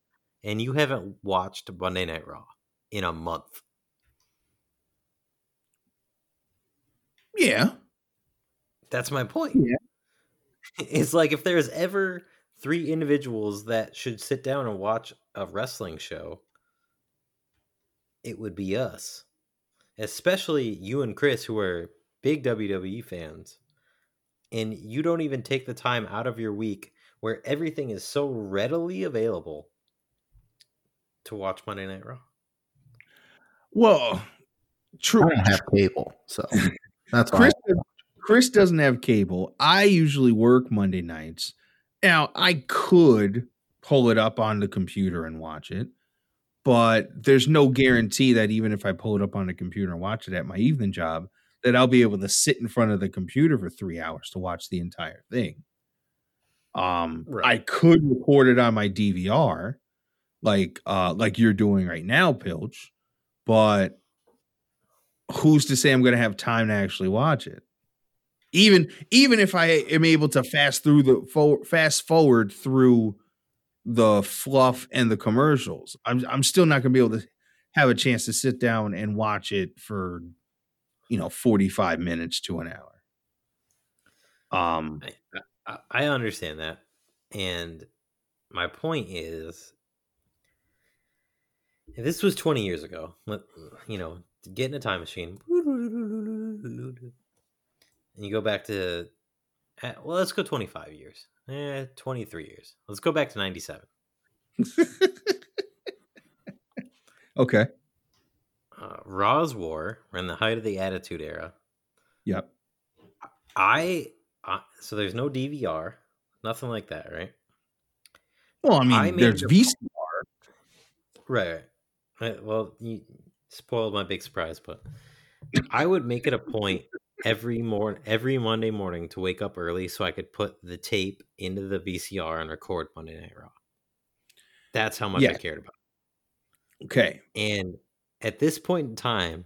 and you haven't watched Monday Night Raw in a month. Yeah. That's my point. Yeah. It's like if there's ever three individuals that should sit down and watch a wrestling show, it would be us. Especially you and Chris, who are big WWE fans. And you don't even take the time out of your week where everything is so readily available to watch Monday Night Raw. Well, true. I don't have cable, so that's why. Chris Chris doesn't have cable. I usually work Monday nights. Now I could pull it up on the computer and watch it, but there's no guarantee that even if I pull it up on the computer and watch it at my evening job, that I'll be able to sit in front of the computer for three hours to watch the entire thing. Um, Right. I could record it on my DVR, like uh, like you're doing right now, Pilch, but who's to say I'm going to have time to actually watch it? Even even if I am able to fast through the fast forward through the fluff and the commercials, I'm I'm still not going to be able to have a chance to sit down and watch it for you know 45 minutes to an hour. Um I, I, understand that. And my point is if this was 20 years ago, you know, get in a time machine, and you go back to, eh, well, let's go 25 years. Eh, 23 years. Let's go back to 97. okay. Uh, Raw's War, we're in the height of the Attitude Era. Yep. I, uh, so there's no DVR, nothing like that, right? Well, I mean, I there's VCR. Right, right. Uh, Well, you spoiled my big surprise, but I would make it a point every morning, every Monday morning to wake up early so I could put the tape into the VCR and record Monday Night Raw. That's how much I cared about. Okay. And at this point in time,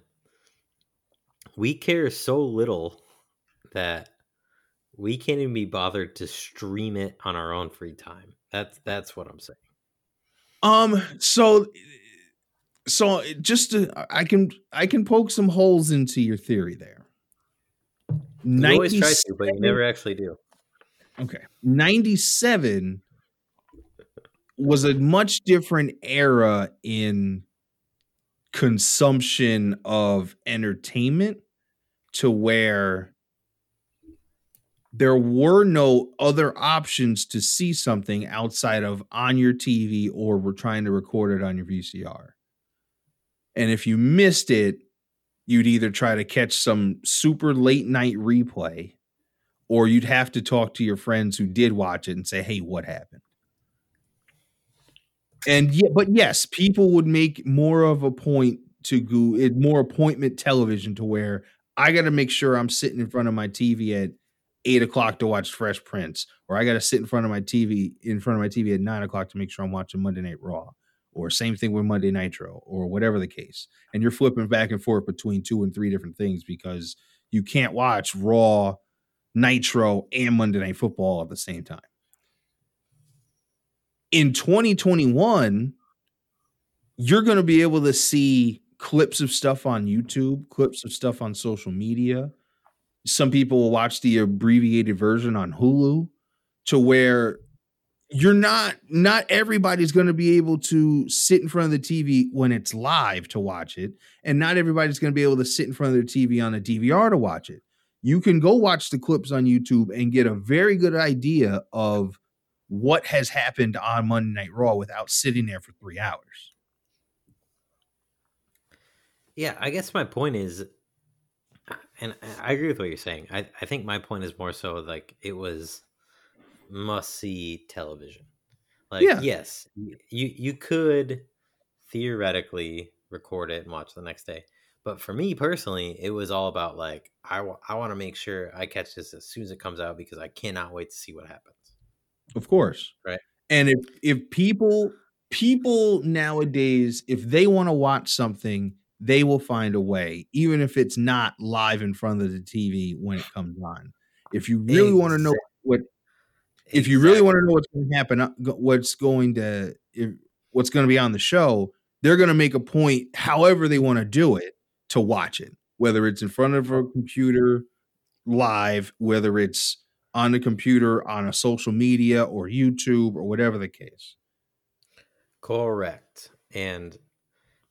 we care so little that we can't even be bothered to stream it on our own free time. That's that's what I'm saying. Um. So, so just to, I can I can poke some holes into your theory there. You always try to, but you never actually do. Okay, ninety seven was a much different era in consumption of entertainment to where there were no other options to see something outside of on your TV or we're trying to record it on your VCR. And if you missed it, you'd either try to catch some super late night replay or you'd have to talk to your friends who did watch it and say, "Hey, what happened?" And yeah, but yes, people would make more of a point to go it eh, more appointment television to where I got to make sure I'm sitting in front of my TV at eight o'clock to watch Fresh Prince, or I got to sit in front of my TV in front of my TV at nine o'clock to make sure I'm watching Monday Night Raw, or same thing with Monday Nitro, or whatever the case. And you're flipping back and forth between two and three different things because you can't watch Raw, Nitro, and Monday Night Football at the same time. In 2021, you're going to be able to see clips of stuff on YouTube, clips of stuff on social media. Some people will watch the abbreviated version on Hulu to where you're not not everybody's going to be able to sit in front of the TV when it's live to watch it and not everybody's going to be able to sit in front of their TV on a DVR to watch it. You can go watch the clips on YouTube and get a very good idea of what has happened on Monday Night Raw without sitting there for 3 hours. Yeah, I guess my point is, and I agree with what you're saying. I, I think my point is more so like it was must see television. Like, Yeah. yes, you you could theoretically record it and watch the next day. But for me personally, it was all about like I want to make sure I catch this as soon as it comes out because I cannot wait to see what happens. Of course. Right. And if if people people nowadays if they want to watch something, they will find a way even if it's not live in front of the TV when it comes on. If you really want to know Exact- what if you really want to know what's going to happen, uh, what's going to if, what's going to be on the show, they're going to make a point, however they want to do it, to watch it. Whether it's in front of a computer live, whether it's on the computer, on a social media, or YouTube, or whatever the case. Correct. And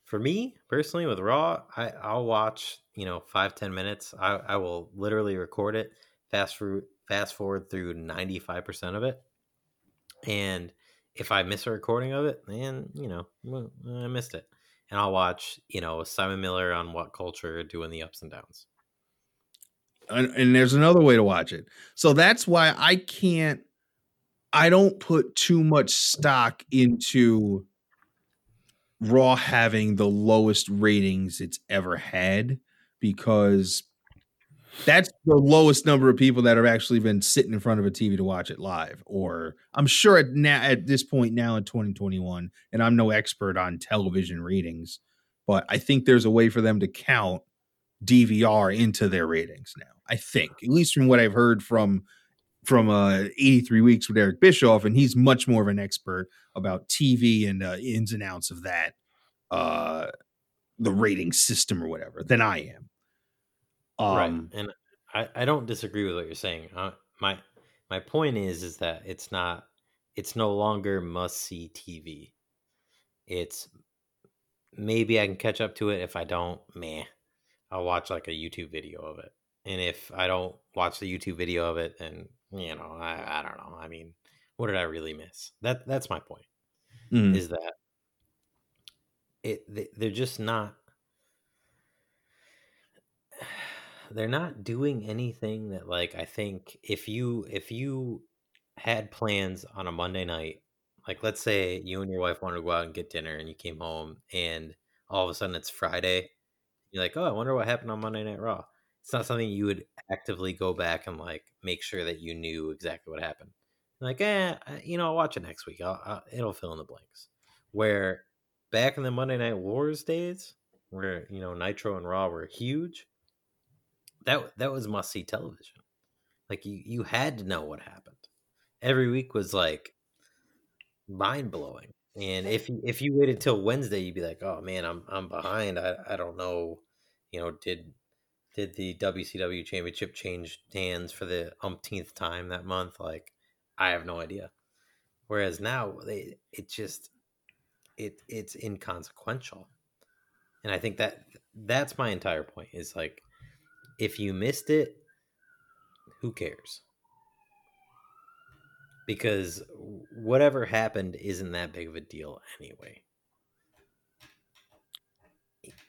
for me personally, with Raw, I, I'll watch, you know, five ten minutes. I, I will literally record it, fast forward, fast forward through 95% of it. And if I miss a recording of it, then, you know, I missed it. And I'll watch, you know, Simon Miller on What Culture doing the ups and downs. and, and there's another way to watch it. So that's why I can't I don't put too much stock into Raw having the lowest ratings it's ever had because that's the lowest number of people that have actually been sitting in front of a TV to watch it live. Or I'm sure at now at this point now in 2021, and I'm no expert on television ratings, but I think there's a way for them to count DVR into their ratings now. I think, at least from what I've heard from from uh 83 weeks with Eric Bischoff, and he's much more of an expert about TV and uh, ins and outs of that, uh, the rating system or whatever than I am. Um, right. And I, I don't disagree with what you're saying. Uh, my my point is is that it's not it's no longer must see TV. It's maybe I can catch up to it. If I don't, meh. I'll watch like a YouTube video of it. And if I don't watch the YouTube video of it, then you know, I, I don't know. I mean, what did I really miss? That that's my point. mhm. Is that it they're just not they're not doing anything that like I think if you if you had plans on a Monday night, like let's say you and your wife wanted to go out and get dinner and you came home and all of a sudden it's Friday, you're like, oh, I wonder what happened on Monday Night Raw. It's not something you would actively go back and like make sure that you knew exactly what happened. Like, eh, you know, I'll watch it next week. I'll, I'll, it'll fill in the blanks. Where back in the Monday Night Wars days, where you know Nitro and Raw were huge, that that was must see television. Like you you had to know what happened. Every week was like mind blowing. And if you if you waited till Wednesday, you'd be like, "Oh man, I'm I'm behind. I I don't know. You know, did did the WCW Championship change hands for the umpteenth time that month? Like, I have no idea. Whereas now, they it just it it's inconsequential, and I think that that's my entire point. Is like, if you missed it, who cares? Because whatever happened isn't that big of a deal anyway.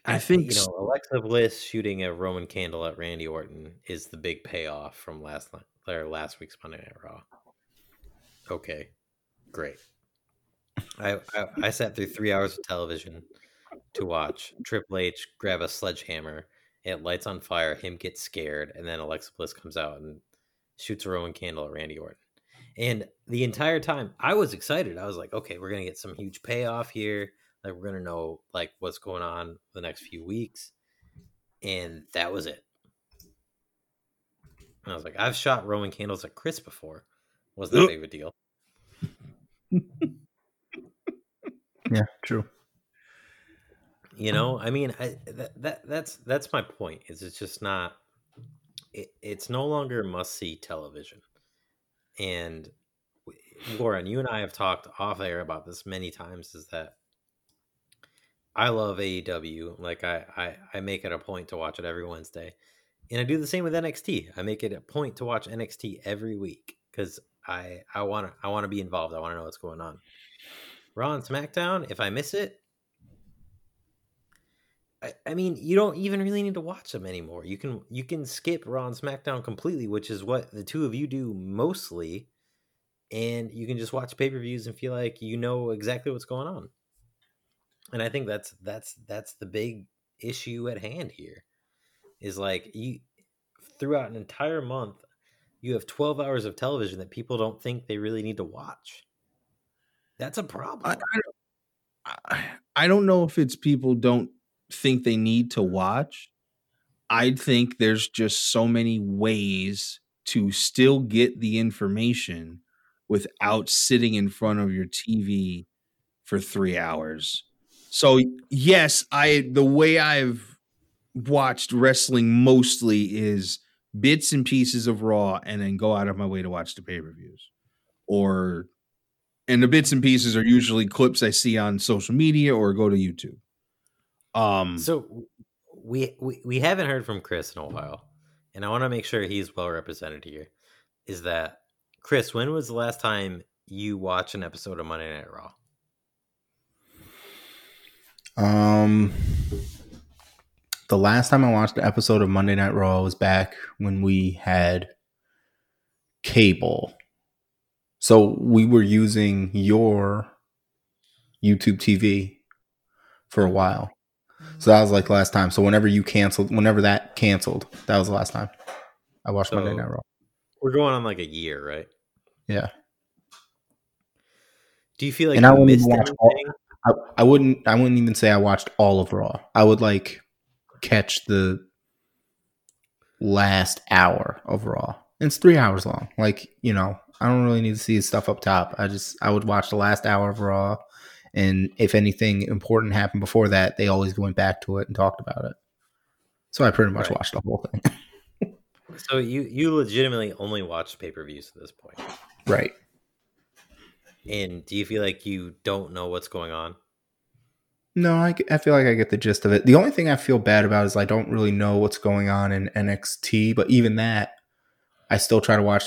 I think you know Alexa Bliss shooting a Roman candle at Randy Orton is the big payoff from last night or last week's Monday Night Raw. Okay, great. I, I I sat through three hours of television to watch Triple H grab a sledgehammer. It lights on fire. Him gets scared, and then Alexa Bliss comes out and shoots a Roman candle at Randy Orton. And the entire time, I was excited. I was like, okay, we're gonna get some huge payoff here. Like we're gonna know like what's going on the next few weeks, and that was it. And I was like, I've shot Roman candles at Chris before. Wasn't that big of a deal? Yeah, true. You uh-huh. know, I mean, I, that, that that's that's my point. Is it's just not. It, it's no longer must see television, and Lauren, you and I have talked off air about this many times. Is that I love AEW. Like I, I, I make it a point to watch it every Wednesday, and I do the same with NXT. I make it a point to watch NXT every week because I, I want to, I want to be involved. I want to know what's going on. Raw and SmackDown. If I miss it, I, I mean, you don't even really need to watch them anymore. You can, you can skip Raw and SmackDown completely, which is what the two of you do mostly, and you can just watch pay per views and feel like you know exactly what's going on. And i think that's that's that's the big issue at hand here is like you throughout an entire month you have 12 hours of television that people don't think they really need to watch. That's a problem. I, I, I don't know if it's people don't think they need to watch i think there's just so many ways to still get the information without sitting in front of your tv for three hours so yes, I the way I've watched wrestling mostly is bits and pieces of Raw, and then go out of my way to watch the pay per views, or and the bits and pieces are usually clips I see on social media or go to YouTube. Um, so we we, we haven't heard from Chris in a while, and I want to make sure he's well represented here. Is that Chris? When was the last time you watched an episode of Monday Night Raw? Um, the last time I watched an episode of Monday Night Raw was back when we had cable. So we were using your YouTube TV for a while. So that was like last time. So whenever you canceled, whenever that canceled, that was the last time I watched so Monday Night Raw. We're going on like a year, right? Yeah. Do you feel like and you I missed anything? All, I, I wouldn't I wouldn't even say I watched all of Raw. I would like catch the last hour of Raw. It's three hours long. Like, you know, I don't really need to see stuff up top. I just I would watch the last hour of Raw. And if anything important happened before that, they always went back to it and talked about it. So I pretty much right. watched the whole thing. so you you legitimately only watched pay per views at this point, right? And do you feel like you don't know what's going on? No, I, I feel like I get the gist of it. The only thing I feel bad about is I don't really know what's going on in NXT, but even that, I still try to watch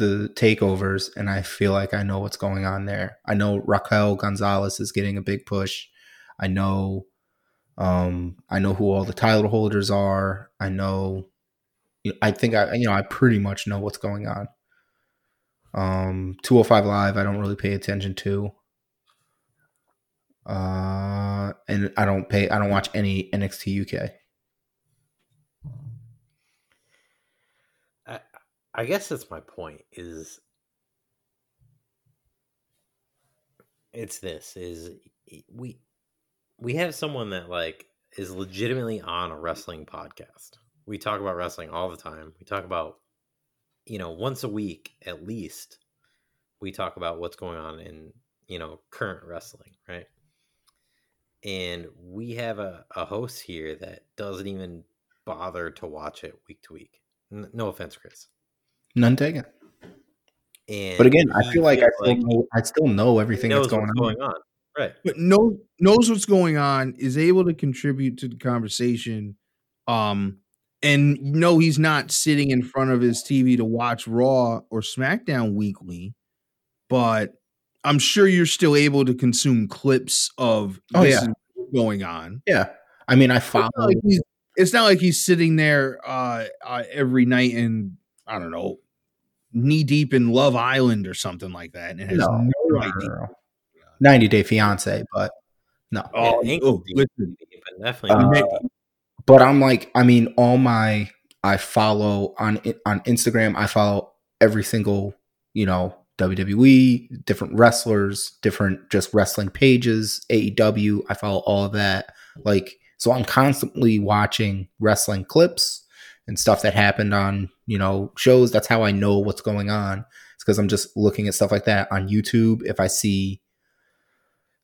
the takeovers and I feel like I know what's going on there. I know Raquel Gonzalez is getting a big push. I know um I know who all the title holders are. I know I think I you know I pretty much know what's going on. Um, 205 Live, I don't really pay attention to. Uh, and I don't pay, I don't watch any NXT UK. I, guess that's my point is it's this is we we have someone that like is legitimately on a wrestling podcast. We talk about wrestling all the time. We talk about, you know, once a week at least, we talk about what's going on in, you know, current wrestling, right? And we have a, a host here that doesn't even bother to watch it week to week. No offense, Chris. None taken. And But again, I feel like I feels still, know, I still know everything that's going what's on. going on. Right. but knows knows what's going on, is able to contribute to the conversation. Um, and no, he's not sitting in front of his TV to watch Raw or SmackDown weekly, but I'm sure you're still able to consume clips of Oh, this yeah. going on. Yeah, I mean, I It's not follow. like he's, it's not like he's sitting there uh, uh, every night and I don't know, knee deep in Love Island or something like that, and has No, no, no, idea. no, no. 90 Day Fiance, but no. Oh, Yeah, oh, listen, but definitely Uh, but I'm like, I mean, all my I follow on on Instagram. I follow every single you know WWE, different wrestlers, different just wrestling pages, AEW. I follow all of that. Like, so I'm constantly watching wrestling clips and stuff that happened on you know shows. That's how I know what's going on. It's because I'm just looking at stuff like that on YouTube. If I see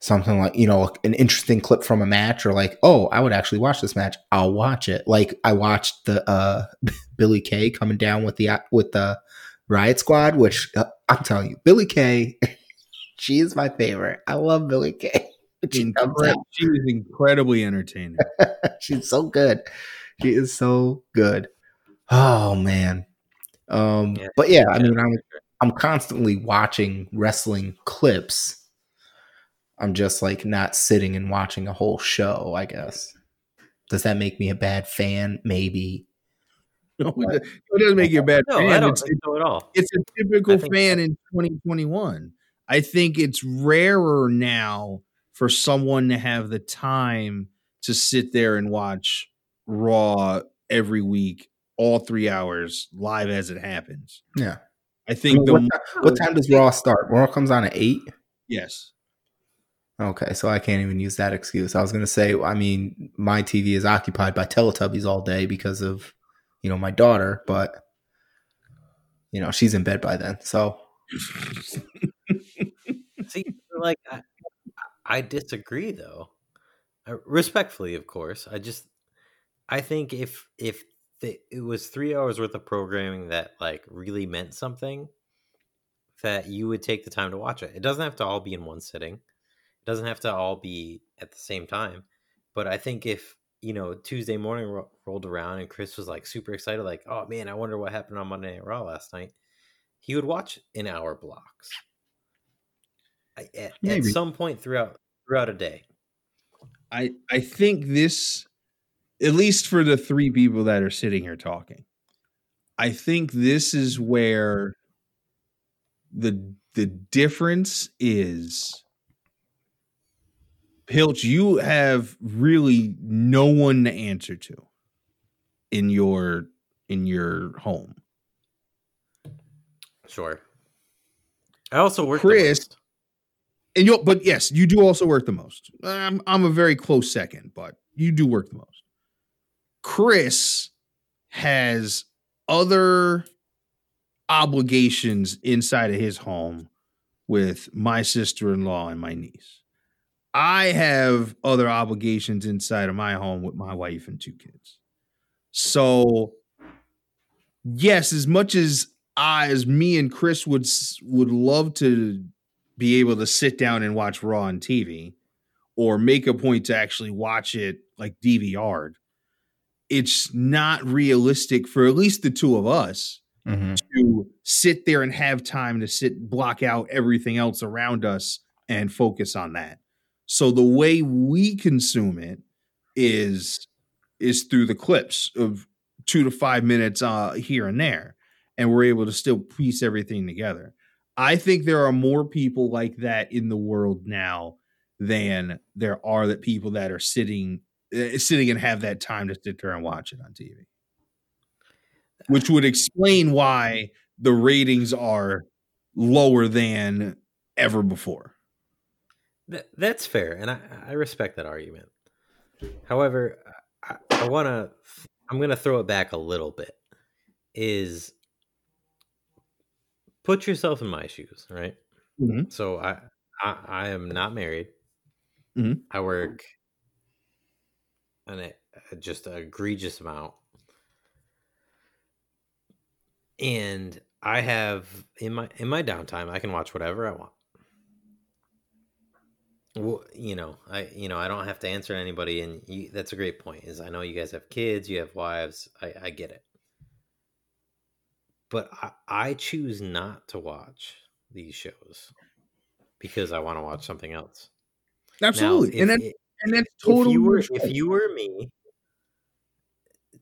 something like you know an interesting clip from a match or like oh i would actually watch this match i'll watch it like i watched the uh billie kay coming down with the with the riot squad which uh, i'm telling you billie kay she is my favorite i love billie kay she, comes incre- out, she is incredibly entertaining. she's so good she is so good oh man um Yeah, but yeah i mean i'm i'm constantly watching wrestling clips I'm just like not sitting and watching a whole show, I guess. Does that make me a bad fan? Maybe. No, it does- it doesn't make you a bad No, fan. I don't It's, think so at all. it's a typical I think- fan in 2021. I think it's rarer now for someone to have the time to sit there and watch Raw every week, all three hours, live as it happens. Yeah. I I think mean, the what, ti- what time does Raw start? Raw comes on at eight. yes, Okay, so I can't even use that excuse. I was gonna say, I mean, my TV is occupied by Teletubbies all day because of, you know, my daughter, but you know, she's in bed by then. So See, like I, I disagree though. Uh, Respectfully, of course. I just I think if if the, it was three hours worth of programming that like really meant something, that you would take the time to watch it. It doesn't have to all be in one sitting. It doesn't have to all be at the same time. But I think if you know Tuesday morning ro- rolled around and Chris was like super excited, like, oh man, I wonder what happened on Monday Night Raw last night. He would watch in hour blocks. At, at some point throughout throughout a day. I I think this, at least for the three people that are sitting here talking, I think this is where the the difference is. Pilch, you have really no one to answer to in your in your home. Sure. I also work. Chris-. And you but yes, you do also work the most. I'm I'm a very close second, but you do work the most. Chris has other obligations inside of his home with my sister-in-law and my niece. I have other obligations inside of my home with my wife and two kids. So yes, as much as I as me and Chris would would love to be able to sit down and watch Raw on TV or make a point to actually watch it like DVR'd. It's not realistic for at least the two of us to sit there and have time to sit block out everything else around us and focus on that. So the way we consume it is is through the clips of 2 to 5 minutes uh here and there and we're able to still piece everything together. I think there are more people like that in the world now than there are that people that are sitting sitting and have that time to sit there and watch it on TV. Which would explain why the ratings are lower than ever before. Th- that's fair, and I, I respect that argument. However, I, I want to. I'm going to throw it back a little bit. Is put yourself in my shoes, right? Mhm. So I, I I am not married. Mhm. I work an e- uh, just an egregious amount, and I have in my in my downtime I can watch whatever I want. Well, you know, I you know I don't have to answer anybody, and you, that's a great point. Is I know you guys have kids, you have wives. I, I get it, but I, I choose not to watch these shows because I want to watch something else. Now, Absolutely, if and that, it- and that's if you were if you were me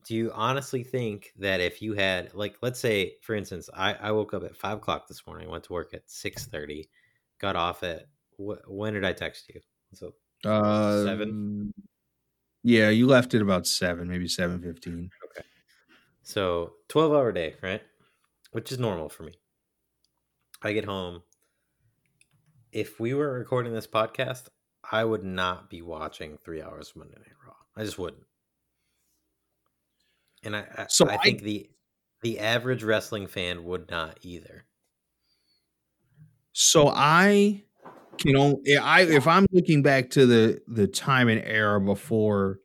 do you honestly think that if you had like let's say for instance i, I woke up at 5 o'clock this morning went to work at 6.30 got off at wh- when did i text you? So uh, Seven? Yeah, you left at about seven, maybe seven fifteen. okay. So 12 hour day right? Which is normal for me. I get home. If we were recording this podcast i would not be watching three hours of monday night raw i just wouldn't and i i, So I I- think the the average wrestling fan would not either So I can only I if I'm looking back to the the time and era before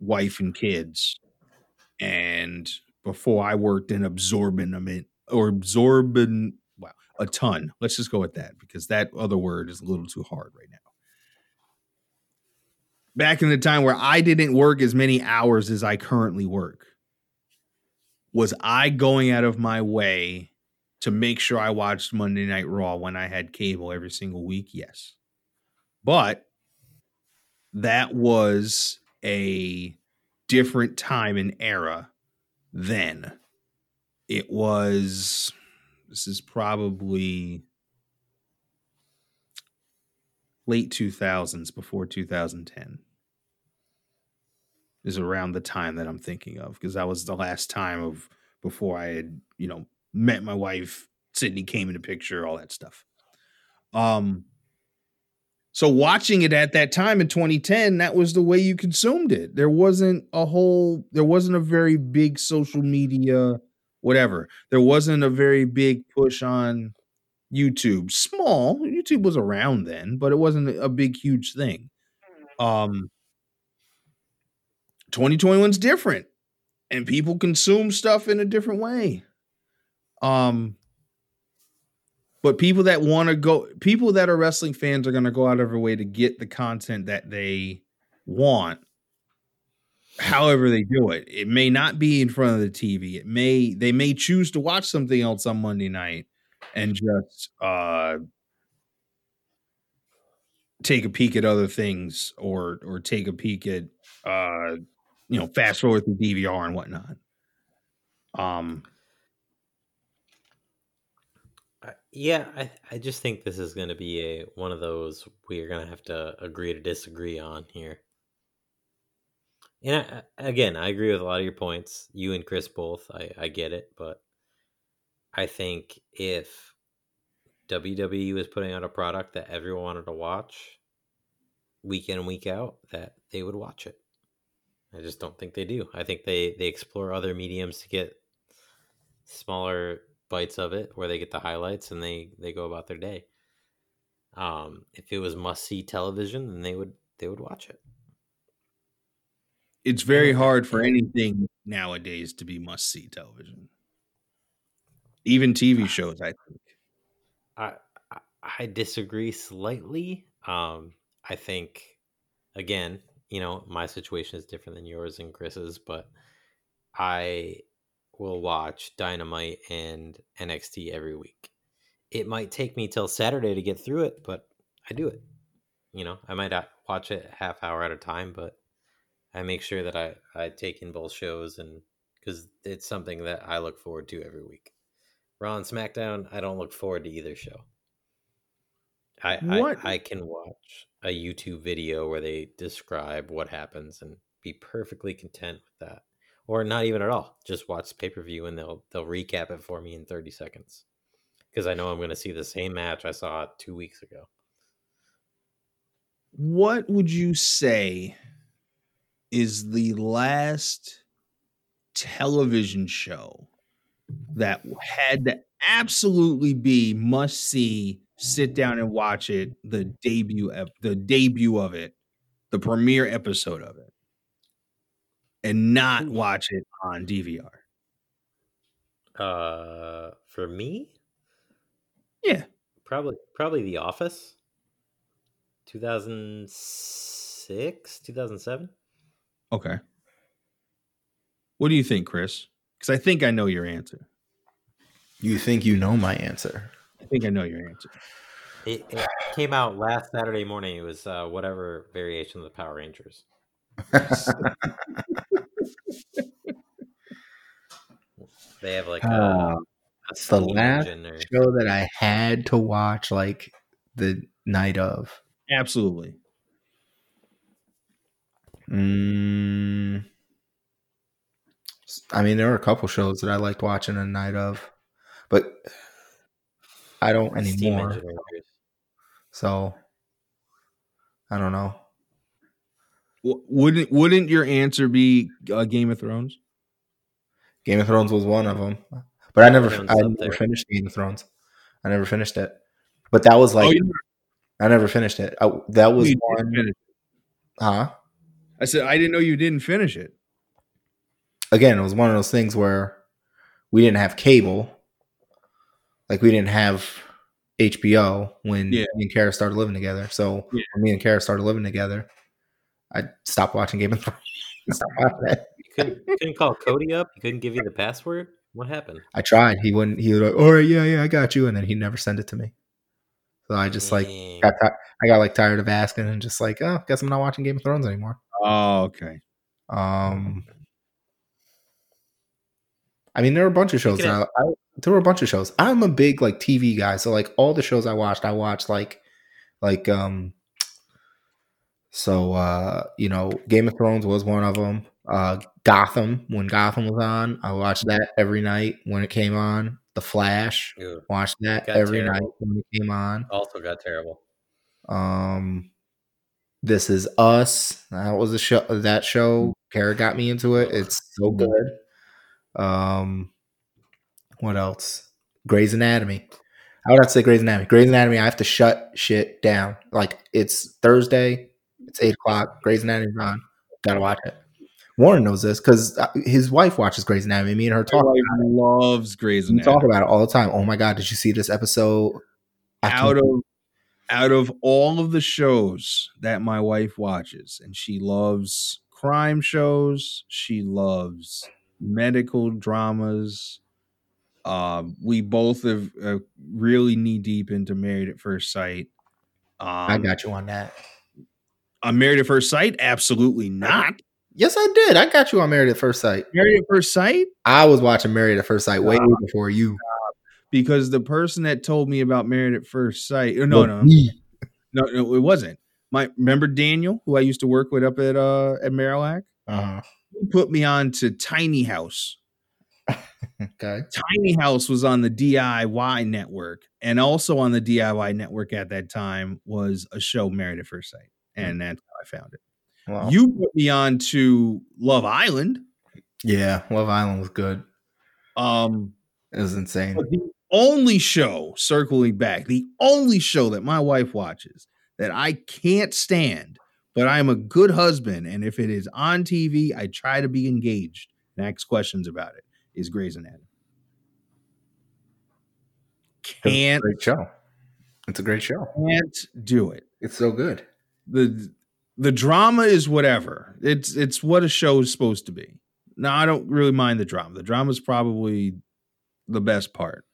wife and kids, and before I worked in absorbent or absorbent wow a ton. Let's just go with that because that other word is a little too hard right now. Back in the time where I didn't work as many hours as I currently work, was I going out of my way to make sure I watched Monday Night Raw when I had cable every single week? Yes. But that was a different time and era then. It was, this is probably late 2000s before 2010 is around the time that I'm thinking of because that was the last time of before I had, you know, met my wife, Sydney came in the picture, all that stuff. Um so watching it at that time in 2010, that was the way you consumed it. There wasn't a whole there wasn't a very big social media whatever. There wasn't a very big push on YouTube. Small, YouTube was around then, but it wasn't a big huge thing. Um 2021's different and people consume stuff in a different way. Um but people that want to go people that are wrestling fans are going to go out of their way to get the content that they want however they do it. It may not be in front of the TV. It may they may choose to watch something else on Monday night and just uh take a peek at other things or or take a peek at uh you know fast forward through DVR and whatnot. Um yeah i i just think this is going to be a one of those we're going to have to agree to disagree on here and I- again i agree with a lot of your points you and chris both i i get it but i think if wwe was putting out a product that everyone wanted to watch week in and week out that they would watch it. I just don't think they do. I think they they explore other mediums to get smaller bites of it where they get the highlights and they they go about their day. Um if it was must see television then they would they would watch it. It's very hard for anything nowadays to be must see television. Even TV shows, I think. I, I disagree slightly. Um, I think again, you know, my situation is different than yours and Chris's, but I will watch Dynamite and NXT every week. It might take me till Saturday to get through it, but I do it. You know, I might watch it half hour at a time, but I make sure that I I take in both shows and because it's something that I look forward to every week. Raw and SmackDown, I don't look forward to either show. I, I I can watch a YouTube video where they describe what happens and be perfectly content with that, or not even at all. Just watch pay per view and they'll they'll recap it for me in thirty seconds because I know I'm going to see the same match I saw two weeks ago. What would you say is the last television show that had to absolutely be must see sit down and watch it the debut ep- the debut of it the premiere episode of it and not watch it on DVR Uh, for me, yeah. Probably probably The Office. Two thousand six, two thousand seven. okay. What do you think Chris cuz I think I know your answer You think you know my answer? I think I know your answer It, it came out last Saturday morning. It was uh, whatever variation of the Power Rangers. They have like a, Uh, a the last or show that I had to watch like the night of. absolutely Mm, I mean, there were a couple shows that I liked watching a night of, but I don't steam anymore. So I don't know. Wouldn't wouldn't your answer be uh, Game of Thrones Game of Thrones was one of them, but I never, I never there. finished Game of Thrones. I never finished it, but that was like oh, you I never finished it. I, that was one, huh? I said I didn't know you didn't finish it. Again, it was one of those things where we didn't have cable, like we didn't have HBO when Yeah. me and Kara started living together. So Yeah. when me and Kara started living together, I stopped watching Game of Thrones. Stopped watching it. You couldn't, you couldn't call Cody up. You couldn't give you the password. What happened? I tried. He wouldn't. He was like, "All right, yeah, yeah, I got you," and then he never sent it to me. So I just like Dang. got ti- I got like tired of asking and just like, oh, guess I'm not watching Game of Thrones anymore. Oh, okay. Um, I mean, there were a bunch of shows. I, I, there were a bunch of shows. I'm a big like TV guy, so like all the shows I watched, I watched like, like um. So uh, you know, Game of Thrones was one of them. Uh, Gotham when Gotham was on, I watched that every night when it came on. The Flash, Ew. watched that every night when it came on. Also got terrible. Um, This Is Us. That was a show. That show. Kara got me into it. It's so good. Um, what else? Grey's Anatomy. I would have to say Grey's Anatomy. Grey's Anatomy. I have to shut shit down. Like it's Thursday. It's eight o'clock. Grey's Anatomy's on. Gotta watch it. Warren knows this because his wife watches Grey's Anatomy. Me and her talk. wife loves Grey's We Anatomy. talk about it all the time. Oh my god, did you see this episode? I out of out of all of the shows that my wife watches and she loves crime shows she loves medical dramas um we both have uh, really knee deep into married at first sight um I got you on that. on married at first sight absolutely not Yes, I did. I got you on Married at First Sight. married at first sight I was watching Married at First Sight way Nah. before you. because the person that told me about married at first sight oh, no no Me. no no it wasn't my remember daniel who i used to work with up at uh at marillac Uh-huh. Put me on to Tiny House. Okay. Tiny House was on the DIY network, and also on the DIY network at that time was a show Married at First Sight, and that's how I found it. Well, You put me on to Love Island. yeah, Love Island was good. Um, It was insane. the only show, circling back, the only show that my wife watches that I can't stand, but I'm a good husband, and if it is on TV, I try to be engaged and ask questions about it. Is Grey's Anatomy? It's a Can't great show. It's a great show. can't do it. It's so good. the The drama is whatever. It's it's what a show is supposed to be. Now I don't really mind the drama. The drama is probably the best part.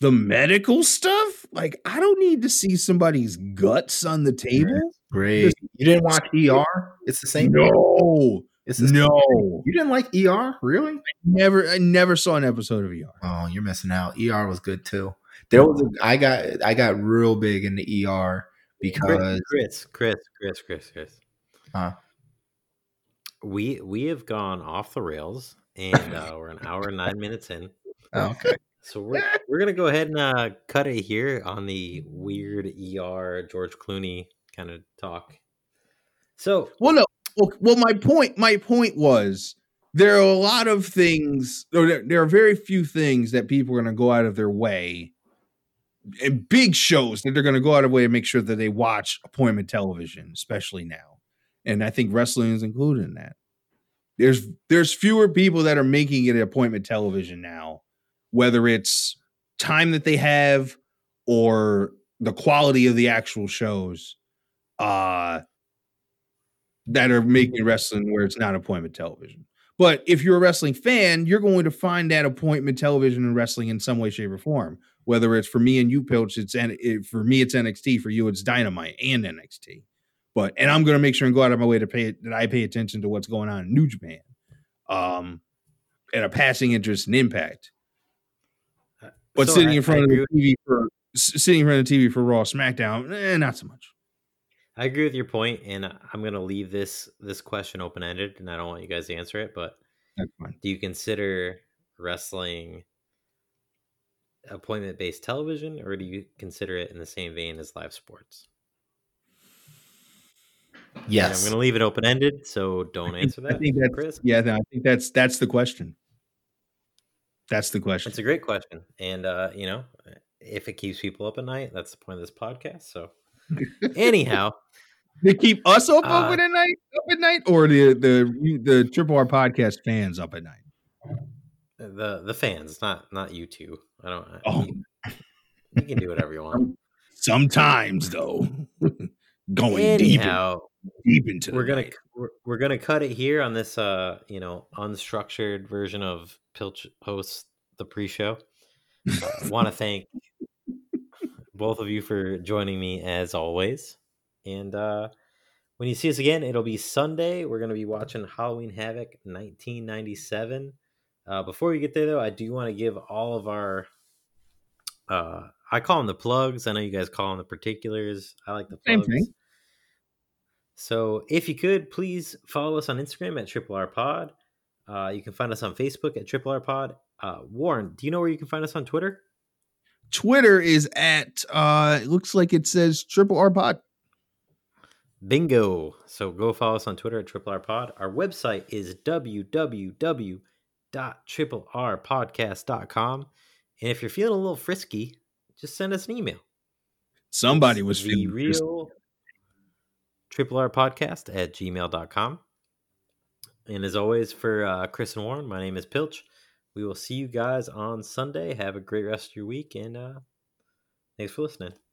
The medical stuff, like I don't need to see somebody's guts on the table. Great. You didn't watch ER? It's the same. No, It's the no, You didn't like ER? Really? never. I never saw an episode of ER. Oh, you're missing out. ER was good too. There was a, I got I got real big into ER because Chris, Chris, Chris, Chris, Chris. Huh? We we have gone off the rails, and uh, we're an hour and nine minutes in. oh, okay. So we're we're gonna go ahead and uh, cut it here on the weird ER George Clooney kind of talk. So Well, no, well, my point, my point was there are a lot of things, or there, there are very few things that people are going to go out of their way, and big shows that they're going to go out of way to make sure that they watch appointment television, especially now. And I think wrestling is included in that. There's there's fewer people that are making it appointment television now, whether it's time that they have or the quality of the actual shows uh that are making wrestling where it's not appointment television. But if you're a wrestling fan, you're going to find that appointment television and wrestling in some way, shape, or form. Whether it's for me and you, Pilch, it's and it, for me it's NXT. For you, it's Dynamite and NXT. But and I'm going to make sure and go out of my way to pay that I pay attention to what's going on in New Japan, um, and a passing interest and Impact. Uh, But so sitting I- in front I of the TV for sitting in front of the TV for Raw, SmackDown, eh, not so much. I agree with your point, and I'm going to leave this this question open ended, and I don't want you guys to answer it. But do you consider wrestling appointment based television, or do you consider it in the same vein as live sports? And Yes. I'm going to leave it open ended, so don't answer that. I think that's Chris. yeah. no, I think that's that's the question. That's the question. It's a great question, and uh, you know, if it keeps people up at night, that's the point of this podcast. So, anyhow, They keep us up Uh, open at night, up at night, or the the the Triple R podcast fans up at night. the the fans, not not you two. I don't. Oh. you, you can do whatever you want. Sometimes though, going deep, in- Anyhow, deep into we're gonna night. we're, we're gonna cut it here on this uh you know unstructured version of Pilch hosts the pre-show. Uh, Want to thank both of you for joining me as always, and uh when you see us again, it'll be Sunday. We're gonna be watching Halloween Havoc 1997. Uh, before we get there, though, I do want to give all of our uh I call them the plugs. I know you guys call them the particulars. I like the Same plugs. thing. So if you could, please follow us on Instagram at Triple R Pod. Uh, you can find us on Facebook at Triple R Pod. Uh, Warren, do you know where you can find us on Twitter? Twitter is at uh it looks like it says Triple R Pod. Bingo. So go follow us on Twitter at Triple R Pod. Our website is www.triplrpodcast.com. And if you're feeling a little frisky, just send us an email. Somebody It's was the real triple R podcast at gmail.com. And as always, for uh, Chris and Warren, my name is Pilch. We will see you guys on Sunday. Have a great rest of your week, and uh, thanks for listening.